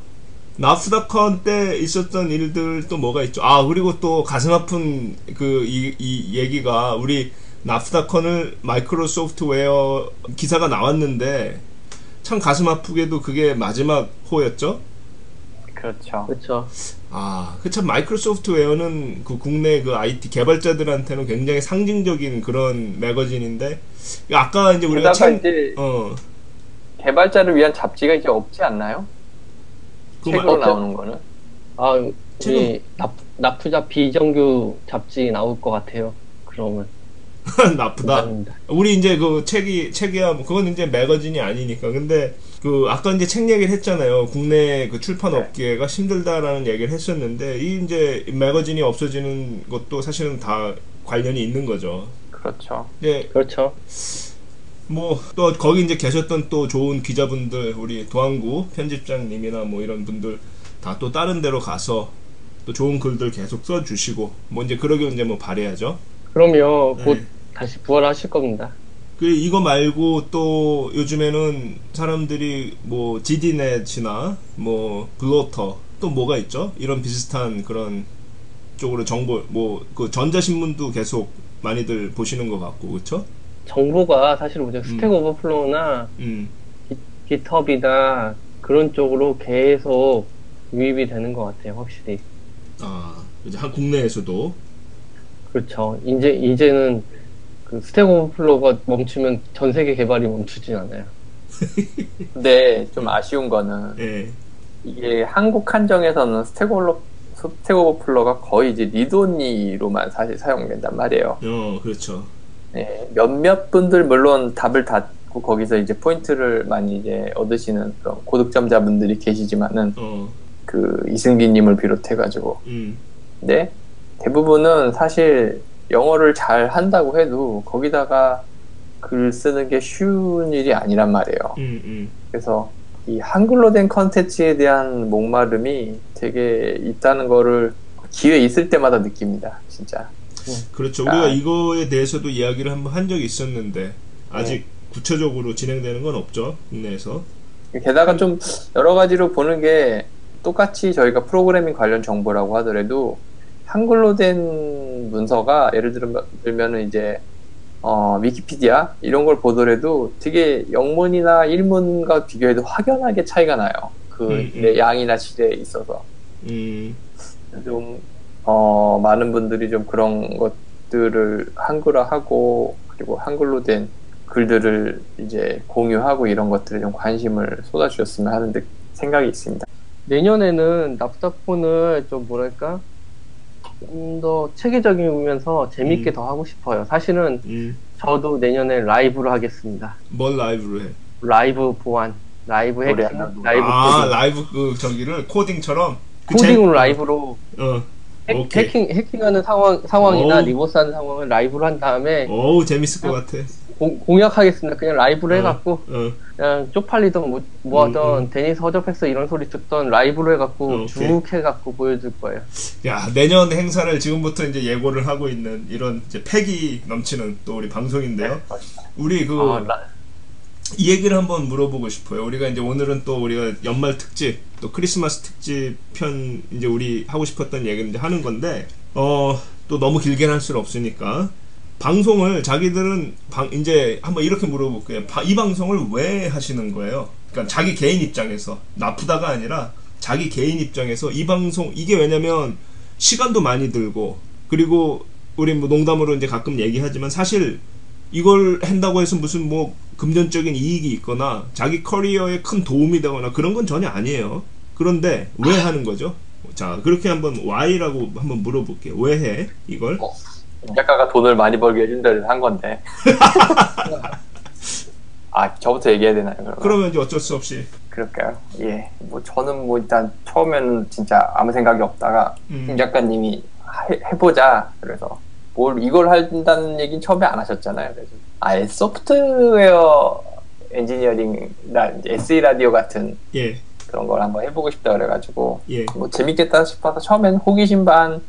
나프다컨 때 있었던 일들 또 뭐가 있죠? 아, 그리고 또 가슴 아픈 그, 이, 이 얘기가, 우리 나프다컨을 마이크로소프트웨어 기사가 나왔는데, 참 가슴 아프게도 그게 마지막 호였죠? 그렇죠. 그렇죠. 아, 그 참 마이크로소프트웨어는 그 국내 그 IT 개발자들한테는 굉장히 상징적인 그런 매거진인데, 아까 이제 우리가 책, 이제 어, 개발자를 위한 잡지가 이제 없지 않나요? 그 책으로 말- 나오는 거는. 아 우리 납, 납투자 비정규 잡지 나올 것 같아요. 그러면 나쁘다. 감사합니다. 우리 이제 그 책이 책이야 뭐 그건 이제 매거진이 아니니까 근데 그 아까 이제 책 얘기를 했잖아요 국내 그 출판 네. 업계가 힘들다라는 얘기를 했었는데 이 이제 매거진이 없어지는 것도 사실은 다 관련이 있는 거죠 그렇죠. 이제 그렇죠. 뭐 또 거기 이제 계셨던 또 좋은 기자분들 우리 도항구 편집장님이나 뭐 이런 분들 다 또 다른 데로 가서 또 좋은 글들 계속 써주시고 뭐 이제 그러길 이제 뭐 바래야죠 그러면 곧 네. 다시 부활하실 겁니다. 그 이거 말고 또 요즘에는 사람들이 뭐 GD넷이나 뭐 블로터 또 뭐가 있죠? 이런 비슷한 그런 쪽으로 정보 뭐 그 전자신문도 계속 많이들 보시는 것 같고 그렇죠? 정보가 사실 우리 스택 오버플로우나 음. 깃허브이나 그런 쪽으로 계속 유입이 되는 것 같아요, 확실히. 아 이제 한 국내에서도 그렇죠. 이제 이제는 그 스택 오버플로우가 멈추면 전 세계 개발이 멈추진 않아요. 근데 좀 아쉬운 거는 예. 이게 한국 한정에서는 스테고로 스택 오버플로가 거의 이제 리드온리로만 사실 사용된단 말이에요. 어 그렇죠. 네, 몇몇 분들 물론 답을 닫고 거기서 이제 포인트를 많이 이제 얻으시는 그런 고득점자분들이 계시지만은 어. 그 이승기님을 비롯해가지고 음. 근데 대부분은 사실 영어를 잘 한다고 해도 거기다가 글 쓰는 게 쉬운 일이 아니란 말이에요. 음. 음. 그래서 이 한글로 된 컨텐츠에 대한 목마름이 되게 있다는 거를 기회 있을 때마다 느낍니다. 진짜. 그렇죠. 아. 우리가 이거에 대해서도 이야기를 한번 한 적이 있었는데 아직 구체적으로 진행되는 건 없죠 국내에서. 게다가 좀 여러 가지로 보는 게 똑같이 저희가 프로그래밍 관련 정보라고 하더라도 한글로 된 문서가 예를 들면 이제 어, 위키피디아 이런 걸 보더라도 되게 영문이나 일문과 비교해도 확연하게 차이가 나요. 그 음, 음. 네, 양이나 질에 있어서 음. 좀 어, 많은 분들이 좀 그런 것들을 한글화하고 그리고 한글로 된 글들을 이제 공유하고 이런 것들에 좀 관심을 쏟아주셨으면 하는 데- 생각이 있습니다. 내년에는 납작폰을 좀 뭐랄까 좀 더 체계적이면서 재밌게 음. 더 하고 싶어요. 사실은 음. 저도 내년에 라이브로 하겠습니다. 뭘 라이브로 해? 라이브 보안, 라이브 해킹, 라이브 아 코딩. 라이브 그 저기를 코딩처럼 그 코딩으로 제- 라이브로 어. 해, 오케이. 해킹 해킹하는 상황 상황이나 오. reverse하는 상황을 라이브로 한 다음에 어우 재밌을 것 같아. 공, 공약하겠습니다. 그냥 라이브로 어, 해갖고 어. 그냥 쪽팔리던 뭐, 뭐 음, 하던 음. 데니스 허접했어 이런 소리 듣던 라이브로 해갖고 어. 쭉 해갖고 보여줄 거예요. 야 내년 행사를 지금부터 이제 예고를 하고 있는 이런 이제 패기 넘치는 또 우리 방송인데요. 우리 그 아, 라- 이 얘기를 한번 물어보고 싶어요. 우리가 이제 오늘은 또 우리가 연말 특집, 또 크리스마스 특집 편 이제 우리 하고 싶었던 얘기를 이제 하는 건데, 어, 또 너무 길게는 할 수는 없으니까, 방송을 자기들은 방, 이제 한번 이렇게 물어볼게요. 바- 이 방송을 왜 하시는 거예요? 그러니까 자기 개인 입장에서, 나쁘다가 아니라 자기 개인 입장에서 이 방송, 이게 왜냐면 시간도 많이 들고, 그리고 우리 뭐 농담으로 이제 가끔 얘기하지만 사실 이걸 한다고 해서 무슨 뭐 금전적인 이익이 있거나 자기 커리어에 큰 도움이 되거나 그런 건 전혀 아니에요. 그런데 왜 하는 거죠? 자, 그렇게 한번 why라고 한번 물어볼게요. 왜 해? 이걸? 어. 작가가 돈을 많이 벌게 해준다고 한 건데. 아, 저부터 얘기해야 되나요? 그러면? 그러면 이제 어쩔 수 없이 그럴까요? 예. 뭐 저는 뭐 일단 처음에는 진짜 아무 생각이 없다가 음. 김 작가님이 해, 해보자. 그래서 뭘 이걸 한다는 얘기는 처음에 안 하셨잖아요. 그래서 아예 소프트웨어 엔지니어링이나 이제 SE 라디오 같은 예, 그런 걸 한번 해보고 싶다 그래가지고 예, 뭐 재밌겠다 싶어서 처음에는 호기심 반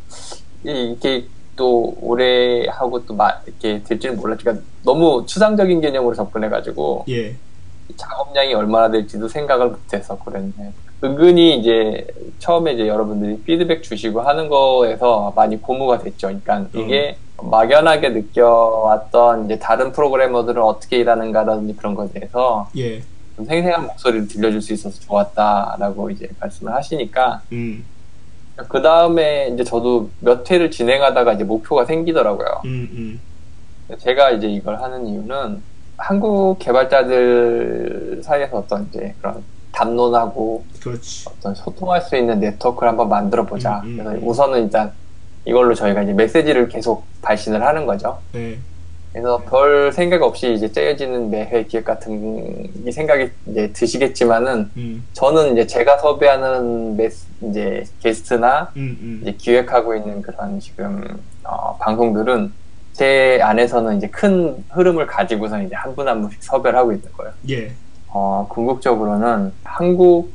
이- 이게 또 오래 하고 또 마, 이렇게 될지는 몰랐지만 너무 추상적인 개념으로 접근해가지고 예, 작업량이 얼마나 될지도 생각을 못해서 그랬는데 은근히 이제 처음에 이제 여러분들이 피드백 주시고 하는 거에서 많이 고무가 됐죠. 그러니까 이게 막연하게 느껴왔던 이제 다른 프로그래머들은 어떻게 일하는가라든지 그런 거에 대해서 예, 좀 생생한 목소리를 들려줄 수 있어서 좋았다라고 이제 말씀을 하시니까 음, 그 다음에 이제 저도 몇 회를 진행하다가 이제 목표가 생기더라고요. 음, 음, 제가 이제 이걸 하는 이유는 한국 개발자들 사이에서 어떤 이제 그런 담론하고 그렇지. 어떤 소통할 수 있는 네트워크를 한번 만들어 보자. 음, 음, 그래서 음. 우선은 일단 이걸로 저희가 이제 메시지를 계속 발신을 하는 거죠. 네, 그래서 별 생각 없이 이제 짜여지는 매회 기획 같은 이 생각이 이제 드시겠지만은 음, 저는 이제 제가 섭외하는 메스, 이제 게스트나 음, 음, 이제 기획하고 있는 그런 지금 어, 방송들은 제 안에서는 이제 큰 흐름을 가지고서 이제 한 분 한 분씩 섭외를 하고 있는 거예요. 예, 어, 궁극적으로는 한국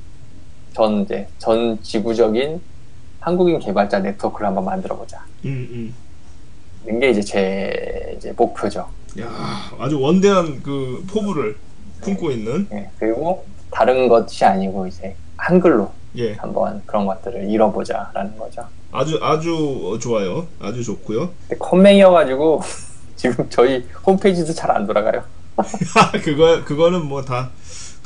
전 이제 전 지구적인 한국인 개발자 네트워크를 한번 만들어 보자. 음, 음. 이런 게 이제 제 이제 목표죠. 야, 아주 원대한 그 포부를 품고 있는. 예, 그리고 다른 것이 아니고 이제 한글로 예, 한번 그런 것들을 이뤄보자라는 거죠. 아주 아주 좋아요. 아주 좋고요. 근데 컴맹이어가지고 지금 저희 홈페이지도 잘 안 돌아가요. 그거 그거는 뭐다또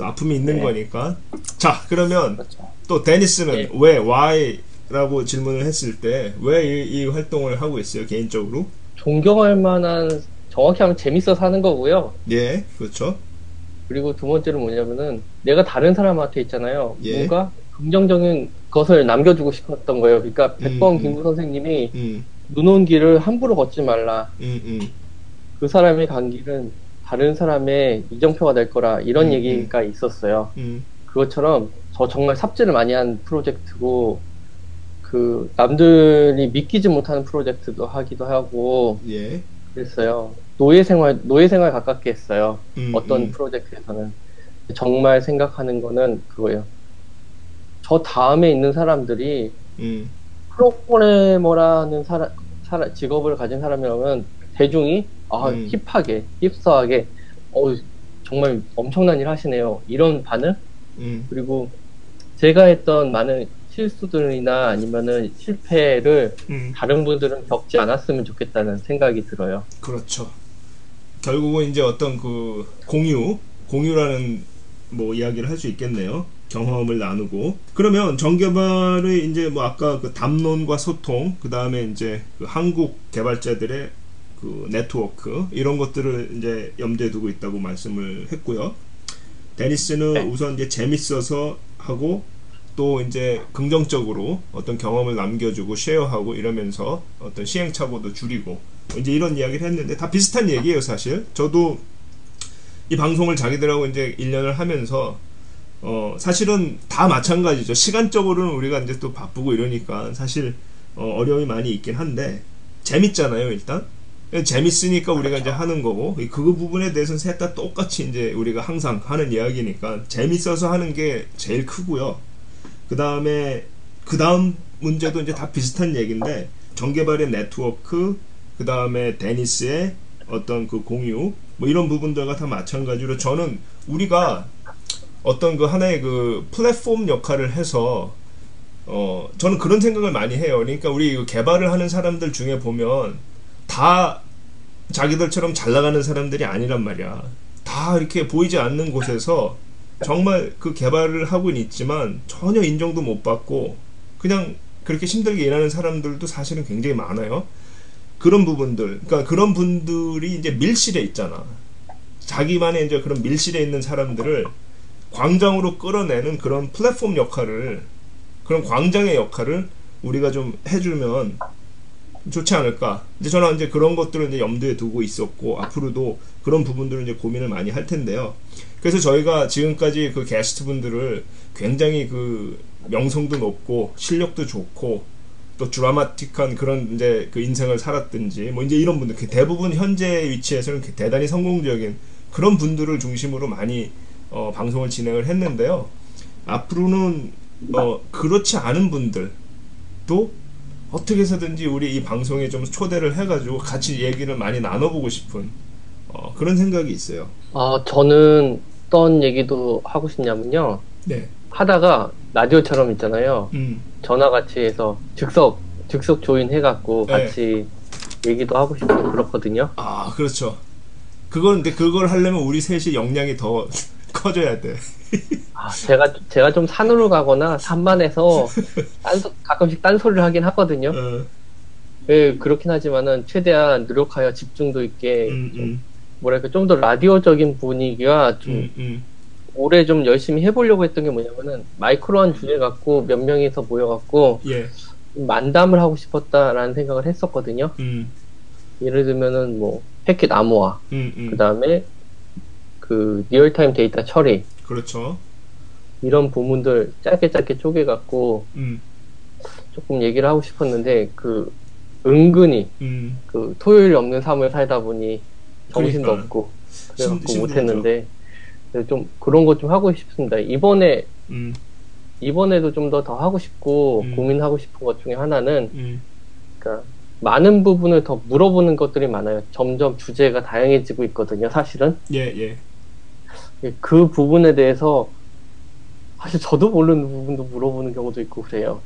아픔이 있는 네. 거니까. 자, 그러면 그렇죠. 또 데니스는 예. 왜 why라고 질문을 했을 때 왜 이 활동을 하고 있어요 개인적으로? 존경할 만한 정확히 하면 재밌어서 하는 거고요. 예, 그렇죠. 그리고 두 번째는 뭐냐면은 내가 다른 사람한테 있잖아요. 예. 뭔가 긍정적인 것을 남겨주고 싶었던 거예요. 그러니까 백범 음. 김구 선생님이 음, 눈온 길을 함부로 걷지 말라. 음, 음, 그 사람이 간 길은 다른 사람의 이정표가 될 거라 이런 음, 얘기가 있었어요. 음, 그것처럼 저 정말 삽질을 많이 한 프로젝트고 그 남들이 믿기지 못하는 프로젝트도 하기도 하고 예, 그랬어요. 노예 생활 노예 생활 가깝게 했어요. 음, 어떤 음, 프로젝트에서는 정말 생각하는 거는 그거예요. 저 다음에 있는 사람들이 음, 프로그래머라는 사람, 사람 직업을 가진 사람이라면 대중이 아 음. 힙하게 힙스하게 어 정말 엄청난 일 하시네요 이런 반응 음, 그리고 제가 했던 많은 실수들이나 아니면은 실패를 음, 다른 분들은 겪지 않았으면 좋겠다는 생각이 들어요. 그렇죠. 결국은 이제 어떤 그 공유, 공유라는 뭐 이야기를 할 수 있겠네요. 경험을 나누고 그러면 정개발의 이제 뭐 아까 그 담론과 소통 그 다음에 이제 그 한국 개발자들의 그 네트워크 이런 것들을 이제 염두에 두고 있다고 말씀을 했고요. 데니스는 네. 우선 이제 재밌어서 하고 또 이제 긍정적으로 어떤 경험을 남겨주고 쉐어하고 이러면서 어떤 시행착오도 줄이고 이제 이런 이야기를 했는데 다 비슷한 얘기예요 사실 저도 이 방송을 자기들하고 이제 1년을 하면서 어 사실은 다 마찬가지죠. 시간적으로는 우리가 이제 또 바쁘고 이러니까 사실 어, 어려움이 많이 있긴 한데 재밌잖아요 일단. 재밌으니까 우리가 이제 하는 거고. 그 부분에 대해서는 셋 다 똑같이 이제 우리가 항상 하는 이야기니까 재밌어서 하는 게 제일 크고요. 그 다음에 그 다음 문제도 이제 다 비슷한 얘기인데 정개발의 네트워크 그 다음에 데니스의 어떤 그 공유 뭐 이런 부분들과 다 마찬가지로 저는 우리가 어떤 그 하나의 그 플랫폼 역할을 해서 어 저는 그런 생각을 많이 해요. 그러니까 우리 그 개발을 하는 사람들 중에 보면 다 자기들처럼 잘 나가는 사람들이 아니란 말이야. 다 이렇게 보이지 않는 곳에서 정말 그 개발을 하고는 있지만 전혀 인정도 못 받고 그냥 그렇게 힘들게 일하는 사람들도 사실은 굉장히 많아요. 그런 부분들, 그러니까 그런 분들이 이제 밀실에 있잖아. 자기만의 이제 그런 밀실에 있는 사람들을 광장으로 끌어내는 그런 플랫폼 역할을, 그런 광장의 역할을 우리가 좀 해주면 좋지 않을까. 이제 저는 이제 그런 것들을 이제 염두에 두고 있었고 앞으로도 그런 부분들을 이제 고민을 많이 할 텐데요. 그래서 저희가 지금까지 그 게스트 분들을 굉장히 그 명성도 높고 실력도 좋고 또 드라마틱한 그런 이제 그 인생을 살았든지 뭐 이제 이런 분들 그 대부분 현재 위치에서는 그 대단히 성공적인 그런 분들을 중심으로 많이 어, 방송을 진행을 했는데요. 앞으로는 어, 그렇지 않은 분들도 어떻게 해서든지 우리 이 방송에 좀 초대를 해가지고 같이 얘기를 많이 나눠보고 싶은 어, 그런 생각이 있어요. 어, 저는 어떤 얘기도 하고 싶냐면요. 네. 하다가 라디오처럼 있잖아요. 음. 전화 같이 해서 즉석 즉석 조인 해갖고 네. 같이 얘기도 하고 싶고 그렇거든요. 아, 그렇죠. 그걸 근데 그걸 하려면 우리 셋이 역량이 더 커져야 돼. 아, 제가 제가 좀 산으로 가거나 산만해서 딴소- 가끔씩 딴소리를 하긴 하거든요. 어, 예, 그렇긴 하지만은 최대한 노력하여 집중도 있게 음, 음, 뭐랄까 좀 더 라디오적인 분위기와 좀 음, 음. 올해 좀 열심히 해보려고 했던 게 뭐냐면은 마이크로한 주제 갖고 몇 명이서 모여갖고 예, 만담을 하고 싶었다라는 생각을 했었거든요. 음, 예를 들면은 뭐 패킷 암호화, 음, 음. 그 다음에 그 real-time 데이터 처리 그렇죠. 이런 부분들 짧게 짧게 쪼개갖고 음, 조금 얘기를 하고 싶었는데 그 은근히 음. 그 토요일 없는 삶을 살다 보니 정신도 그러니까요. 없고 힘- 그래갖고. 못했는데 그래서 좀 그런 거좀 하고 싶습니다. 이번에 음, 이번에도 좀 더 더 하고 싶고 음. 고민하고 싶은 것 중에 하나는 음. 그러니까 많은 부분을 더 물어보는 것들이 많아요. 점점 주제가 다양해지고 있거든요. 사실은 예, 예. 그 부분에 대해서 사실 저도 모르는 부분도 물어보는 경우도 있고 그래요.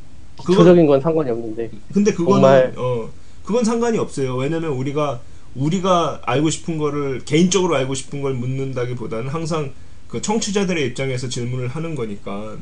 기초적인 건 상관이 없는데 근데 그거는 정말- 어 그건 상관이 없어요. 왜냐면 우리가 우리가 알고 싶은 거를 개인적으로 알고 싶은 걸 묻는다기보다는 항상 그 청취자들의 입장에서 질문을 하는 거니까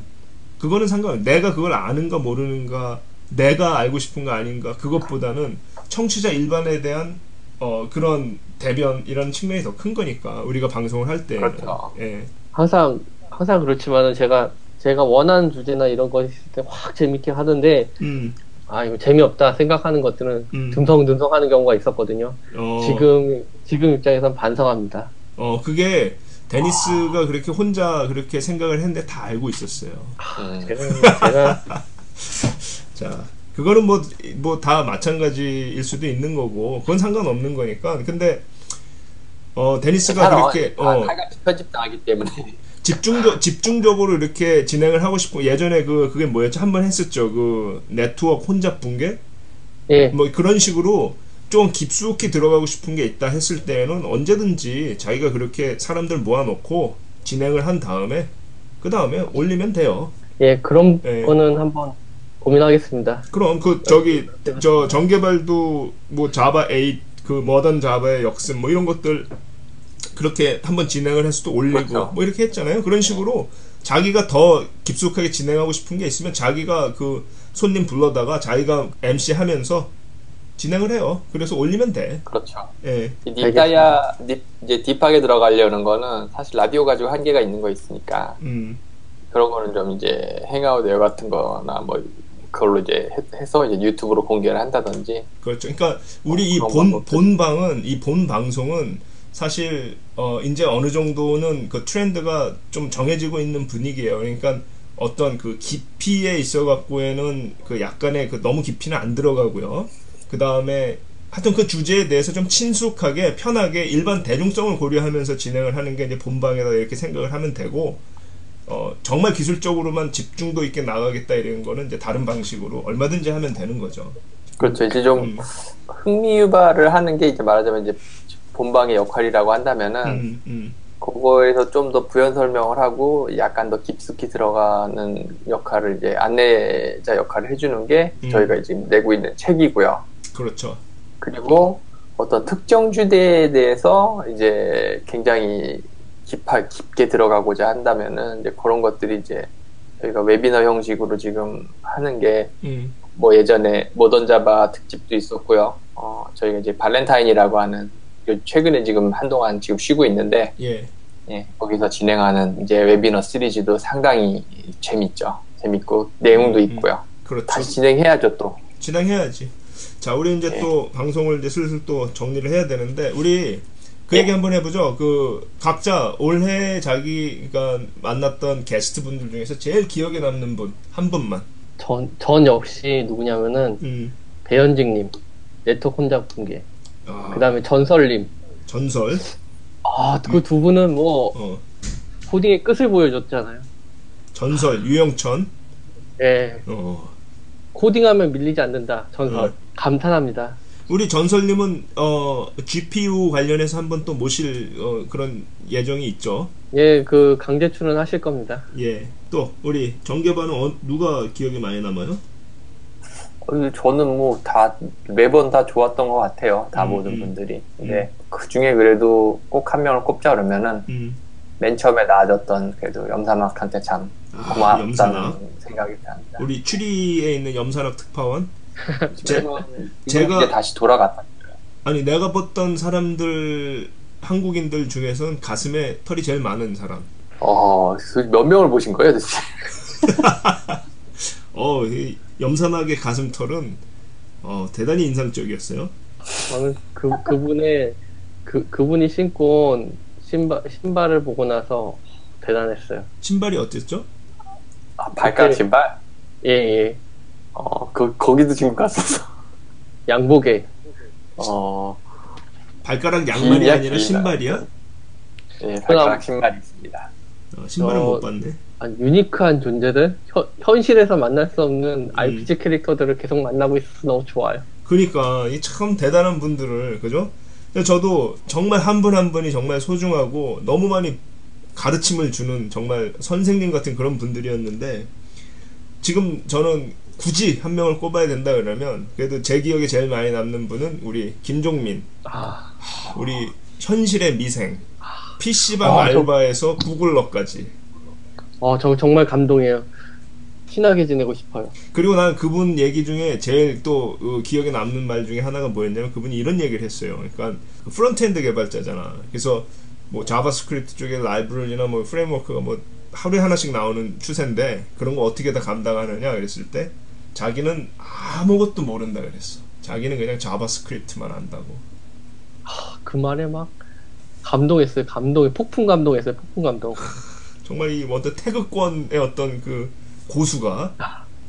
그거는 상관. 내가 그걸 아는가 모르는가, 내가 알고 싶은가 아닌가 그것보다는 청취자 일반에 대한 어 그런 대변 이런 측면이 더 큰 거니까 우리가 방송을 할 때. 그렇죠. 예. 항상 항상 그렇지만은 제가 제가 원하는 주제나 이런 거 있을 때 확 재밌게 하던데 음. 아 이거 재미없다 생각하는 것들은 음. 듬성듬성하는 경우가 있었거든요. 어, 지금 지금 입장에선 반성합니다. 어 그게 데니스가 그렇게 혼자 그렇게 생각을 했는데 다 알고 있었어요. 음. 제가 제가 자, 그거는 뭐, 뭐 다 마찬가지일 수도 있는 거고, 그건 상관없는 거니까. 근데, 어, 데니스가 그렇게, 어, 칼같이 편집당하기 때문에 집중적, 집중적으로 이렇게 진행을 하고 싶고, 예전에 그, 그게 뭐였죠? 한 번 했었죠. 그, 네트워크 혼잡 붕괴? 예 뭐 그런 식으로 좀 깊숙이 들어가고 싶은 게 있다 했을 때는 언제든지 자기가 그렇게 사람들 모아놓고 진행을 한 다음에, 그 다음에 올리면 돼요. 예, 그런 예. 거는 한번 고민하겠습니다. 그럼 그 저기 저 정개발도 뭐 자바 8그 모던 자바의 역습 뭐 이런 것들 그렇게 한번 진행을 해서 또 올리고 그렇죠. 뭐 이렇게 했잖아요. 그런 식으로 자기가 더 깊숙하게 진행하고 싶은 게 있으면 자기가 그 손님 불러다가 자기가 MC 하면서 진행을 해요. 그래서 올리면 돼. 그렇죠. 예. 이 딥다야 deep, 이제 deep하게 들어가려는 거는 사실 라디오 가지고 한계가 있는 거 있으니까 음. 그런 거는 좀 이제 Hangout On Air 같은 거나 뭐 그걸로 이제 해- 해서 이제 유튜브로 공개를 한다든지 그렇죠. 그러니까 우리 이 본. 본방은 이 본 방송은 사실 어 이제 어느 정도는 그 트렌드가 좀 정해지고 있는 분위기예요. 그러니까 어떤 그 깊이에 있어 갖고에는 그 약간의 그 너무 깊이는 안 들어가고요. 그 다음에 하여튼 그 주제에 대해서 좀 친숙하게 편하게 일반 대중성을 고려하면서 진행을 하는 게 이제 본방에다 이렇게 생각을 하면 되고 어 정말 기술적으로만 집중도 있게 나가겠다 이런 거는 이제 다른 방식으로 얼마든지 하면 되는 거죠. 그렇죠. 이제 좀 음. 흥미 유발을 하는 게 이제 말하자면 이제 본방의 역할이라고 한다면은 음, 음. 그거에서 좀 더 부연 설명을 하고 약간 더 깊숙이 들어가는 역할을 이제 안내자 역할을 해주는 게 음. 저희가 지금 내고 있는 책이고요. 그렇죠. 그리고 어떤 특정 주제에 대해서 이제 굉장히 깊하, 깊게 들어가고자 한다면은 이제 그런 것들이 이제 저희가 웨비너 형식으로 지금 하는 게뭐 음. 예전에 모던 자바 특집도 있었고요. 어, 저희가 이제 발렌타인이라고 하는 요- 최근에 지금 한동안 지금 쉬고 있는데 예. 예, 거기서 진행하는 이제 웨비너 시리즈도 상당히 재밌죠. 재밌고 내용도 음, 있고요. 그렇죠. 다시 진행해야죠 또. 진행해야지. 자, 우리 이제 네. 또 방송을 이제 슬슬 또 정리를 해야 되는데 우리 그 네. 얘기 한번 해보죠. 그 각자 올해 자기가 만났던 게스트 분들 중에서 제일 기억에 남는 분 한 분만. 전, 전 역시 누구냐면은 음. 배현직님 네트워크 혼자 붕괴 아, 그 다음에 전설님 전설. 아 그 두 분은 뭐 어. 코딩의 끝을 보여줬잖아요 전설 유영천. 예 어. 코딩하면 밀리지 않는다 전설 음. 감탄합니다 우리 전설님은 어 GPU 관련해서 한번 또 모실 어, 그런 예정이 있죠. 예 그 강제 출연하실 겁니다 예. 또 우리 정개반은 어, 누가 기억에 많이 남아요? 어, 저는 뭐 다 매번 다 좋았던 것 같아요. 다 음, 모든 음. 분들이. 근데 그 중에 그래도 꼭 한 명을 꼽자 그러면은 음. 맨 처음에 나와줬던 그래도 염사막한테 참 아, 고맙다는 염산학. 생각이 듭니다. 우리 추리에 있는 염산학 특파원. 제- 제가 다시 돌아갔다. 아니 내가 봤던 사람들 한국인들 중에서는 가슴에 털이 제일 많은 사람. 어, 그몇 명을 보신 거예요, 도대체? 어, 이 염산학의 가슴 털은 어, 대단히 인상적이었어요. 저는 그 그분의 그 그분이 신고 온 신발 신발을 보고 나서 대단했어요 신발이 어땠죠? 아, 발가락 신발? 예 예 어, 그, 거기도 지금 갔었어. 양복에 어, 발가락 양말이 길이야, 아니라 길이다. 신발이야? 예, 발가락 신발이 있습니다. 어, 신발은 어, 못 봤네. 아, 유니크한 존재들 현, 현실에서 만날 수 없는 음. RPG 캐릭터들을 계속 만나고 있어서 너무 좋아요 그러니까 이 참 대단한 분들을 그죠? 근데 저도 정말 한 분 한 분이 정말 소중하고 너무 많이 가르침을 주는 정말 선생님 같은 그런 분들이었는데 지금 저는 굳이 한 명을 꼽아야 된다 그러면 그래도 제 기억에 제일 많이 남는 분은 우리 김종민 아 우리 현실의 미생 PC방 아, 저- 알바에서 Googler까지 어, 저 정말 감동해요. 친하게 지내고 싶어요. 그리고 난 그분 얘기 중에 제일 또 어, 기억에 남는 말 중에 하나가 뭐였냐면 그분이 이런 얘기를 했어요. 그러니까 그 frontend 개발자잖아. 그래서 뭐 JavaScript 쪽에 라이브러리나 뭐 framework가 뭐 하루에 하나씩 나오는 추세인데 그런 거 어떻게 다 감당하느냐 그랬을 때 자기는 아무것도 모른다 그랬어. 자기는 그냥 JavaScript만 안다고. 그 말에 막 감동했어요. 감동이 폭풍 감동했어요. 폭풍 감동. 정말 이 어떤 태극권의 어떤 그 고수가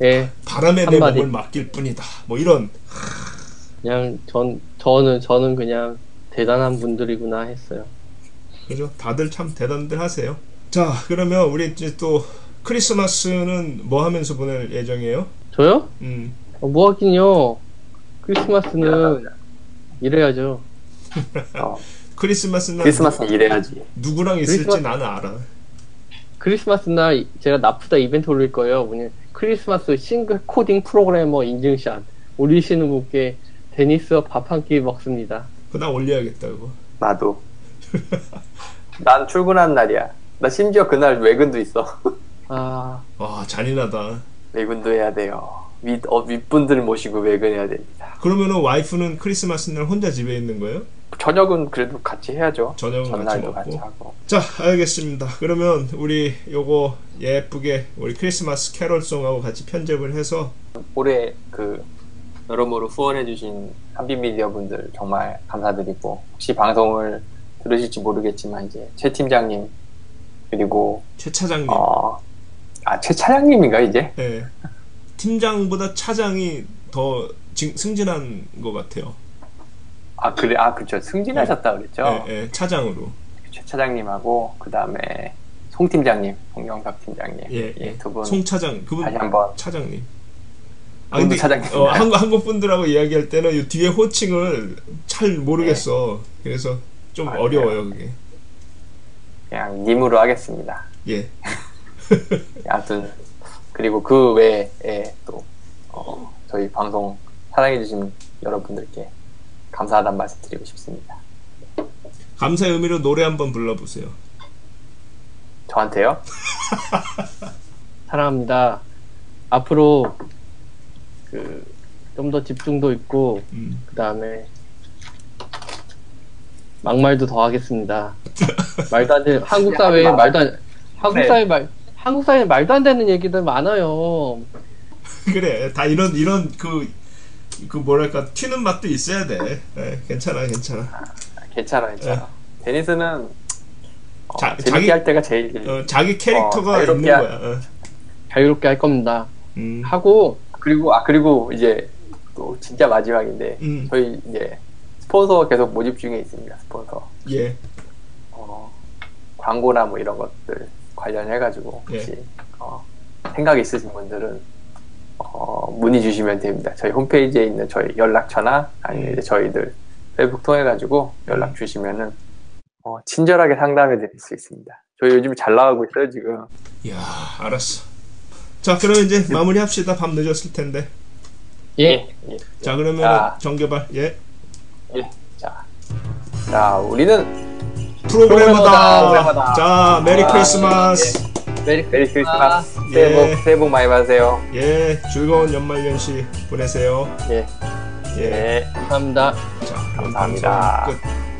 예, 바람에 내. 몸을 맡길 뿐이다. 뭐 이런 그냥 전 저는 저는 그냥 대단한 분들이구나 했어요. 그죠? 다들 참 대단들 하세요. 자, 그러면 우리 이제 또 크리스마스는 뭐 하면서 보낼 예정이에요? 저요? 음, 어, 뭐 하긴요. 크리스마스는 일해야죠. 어, 크리스마스 날 크리스마스는 일해야지. 누구랑 있을지 크리스마스- 나는 알아. 크리스마스 날 제가 나프다 이벤트 올릴 거예요. 뭐냐 크리스마스 싱글 코딩 프로그래머 인증샷 올리시는 분께 데니스와 밥 한 끼 먹습니다. 그나 올려야겠다 그거. 나도. 난 출근하는 날이야. 나 심지어 그날 외근도 있어. 아, 와 잔인하다. 외근도 해야 돼요. 윗, 어, 윗분들 모시고 외근해야 됩니다. 그러면은 와이프는 크리스마스 날 혼자 집에 있는 거예요? 저녁은 그래도 같이 해야죠. 저녁은 같이 전날도 같이 먹고. 하고. 자, 알겠습니다. 그러면 우리 요거 예쁘게 우리 크리스마스 캐럴송하고 같이 편집을 해서 올해 그 여러모로 후원해주신 한빛미디어 분들 정말 감사드리고 혹시 방송을 들으실지 모르겠지만 이제 최 팀장님 그리고 최 차장님. 어 아 최 차장님인가 이제 예. 팀장보다 차장이 더 징- 승진한 것 같아요. 아 그래 아 그렇죠 승진하셨다 그랬죠 예, 예, 차장으로. 최 차장님하고 그 다음에 송 팀장님 송영석 팀장님 예, 예. 두분 송 차장 그분 다시 한번 차장님. 아 근데 차장님. 어, 한국 한국 분들하고 이야기할 때는 이 뒤에 호칭을 잘 모르겠어. 그래서 좀 아, 어려워요 그게. 그냥 님으로 하겠습니다. 예. 아무튼 그리고 그 외에 또 어, 저희 방송 사랑해주신 여러분들께 감사하다는 말씀 드리고 싶습니다. 감사의 의미로 노래 한번 불러보세요. 저한테요? 사랑합니다. 앞으로 그 좀 더 집중도 있고 음. 그 다음에 막말도 더 하겠습니다. 말도 안 되는 한국 사회에 말- 말도 안 한국 네. 사회 말 한국 사회에 말도 안 되는 얘기들 많아요. 그래 다 이런 이런 그 그 뭐랄까 튀는 맛도 있어야 돼. 예, 괜찮아, 괜찮아. 괜찮아, 괜찮아. 데니스는 어, 자- 재밌게 자기- 할 때가 제일 어, 자기 캐릭터가 어, 있는 하- 거야. 어. 자유롭게 할 겁니다. 음, 하고 그리고 아 그리고 이제 또 진짜 마지막인데 음. 저희 이제 스폰서 계속 모집 중에 있습니다. 스폰서 예, 어, 광고나 뭐 이런 것들 관련해가지고 예. 혹시 어, 생각 있으신 분들은 어, 문의 주시면 됩니다. 저희 홈페이지에 있는 저희 연락처나 아니면 음. 이제 저희들 페이북 통해 가지고 연락 주시면은 어, 친절하게 상담해 드릴 수 있습니다. 저희 요즘 잘 나가고 있어요 지금. 야, 알았어. 자, 그럼 이제 마무리합시다. 밤 늦었을 텐데. 예. 예. 자, 그러면 자. 정교발. 예. 예. 자, 자 우리는 프로그래머다. 프로그래머다. 자, 메리 아, 크리스마스. 메리 메리 크리스마스 예. 새해 복 새해 복 많이 받으세요. 예, 즐거운 연말연시 보내세요. 예. 예. 예. 감사합니다. 자, 감사합니다. 끝.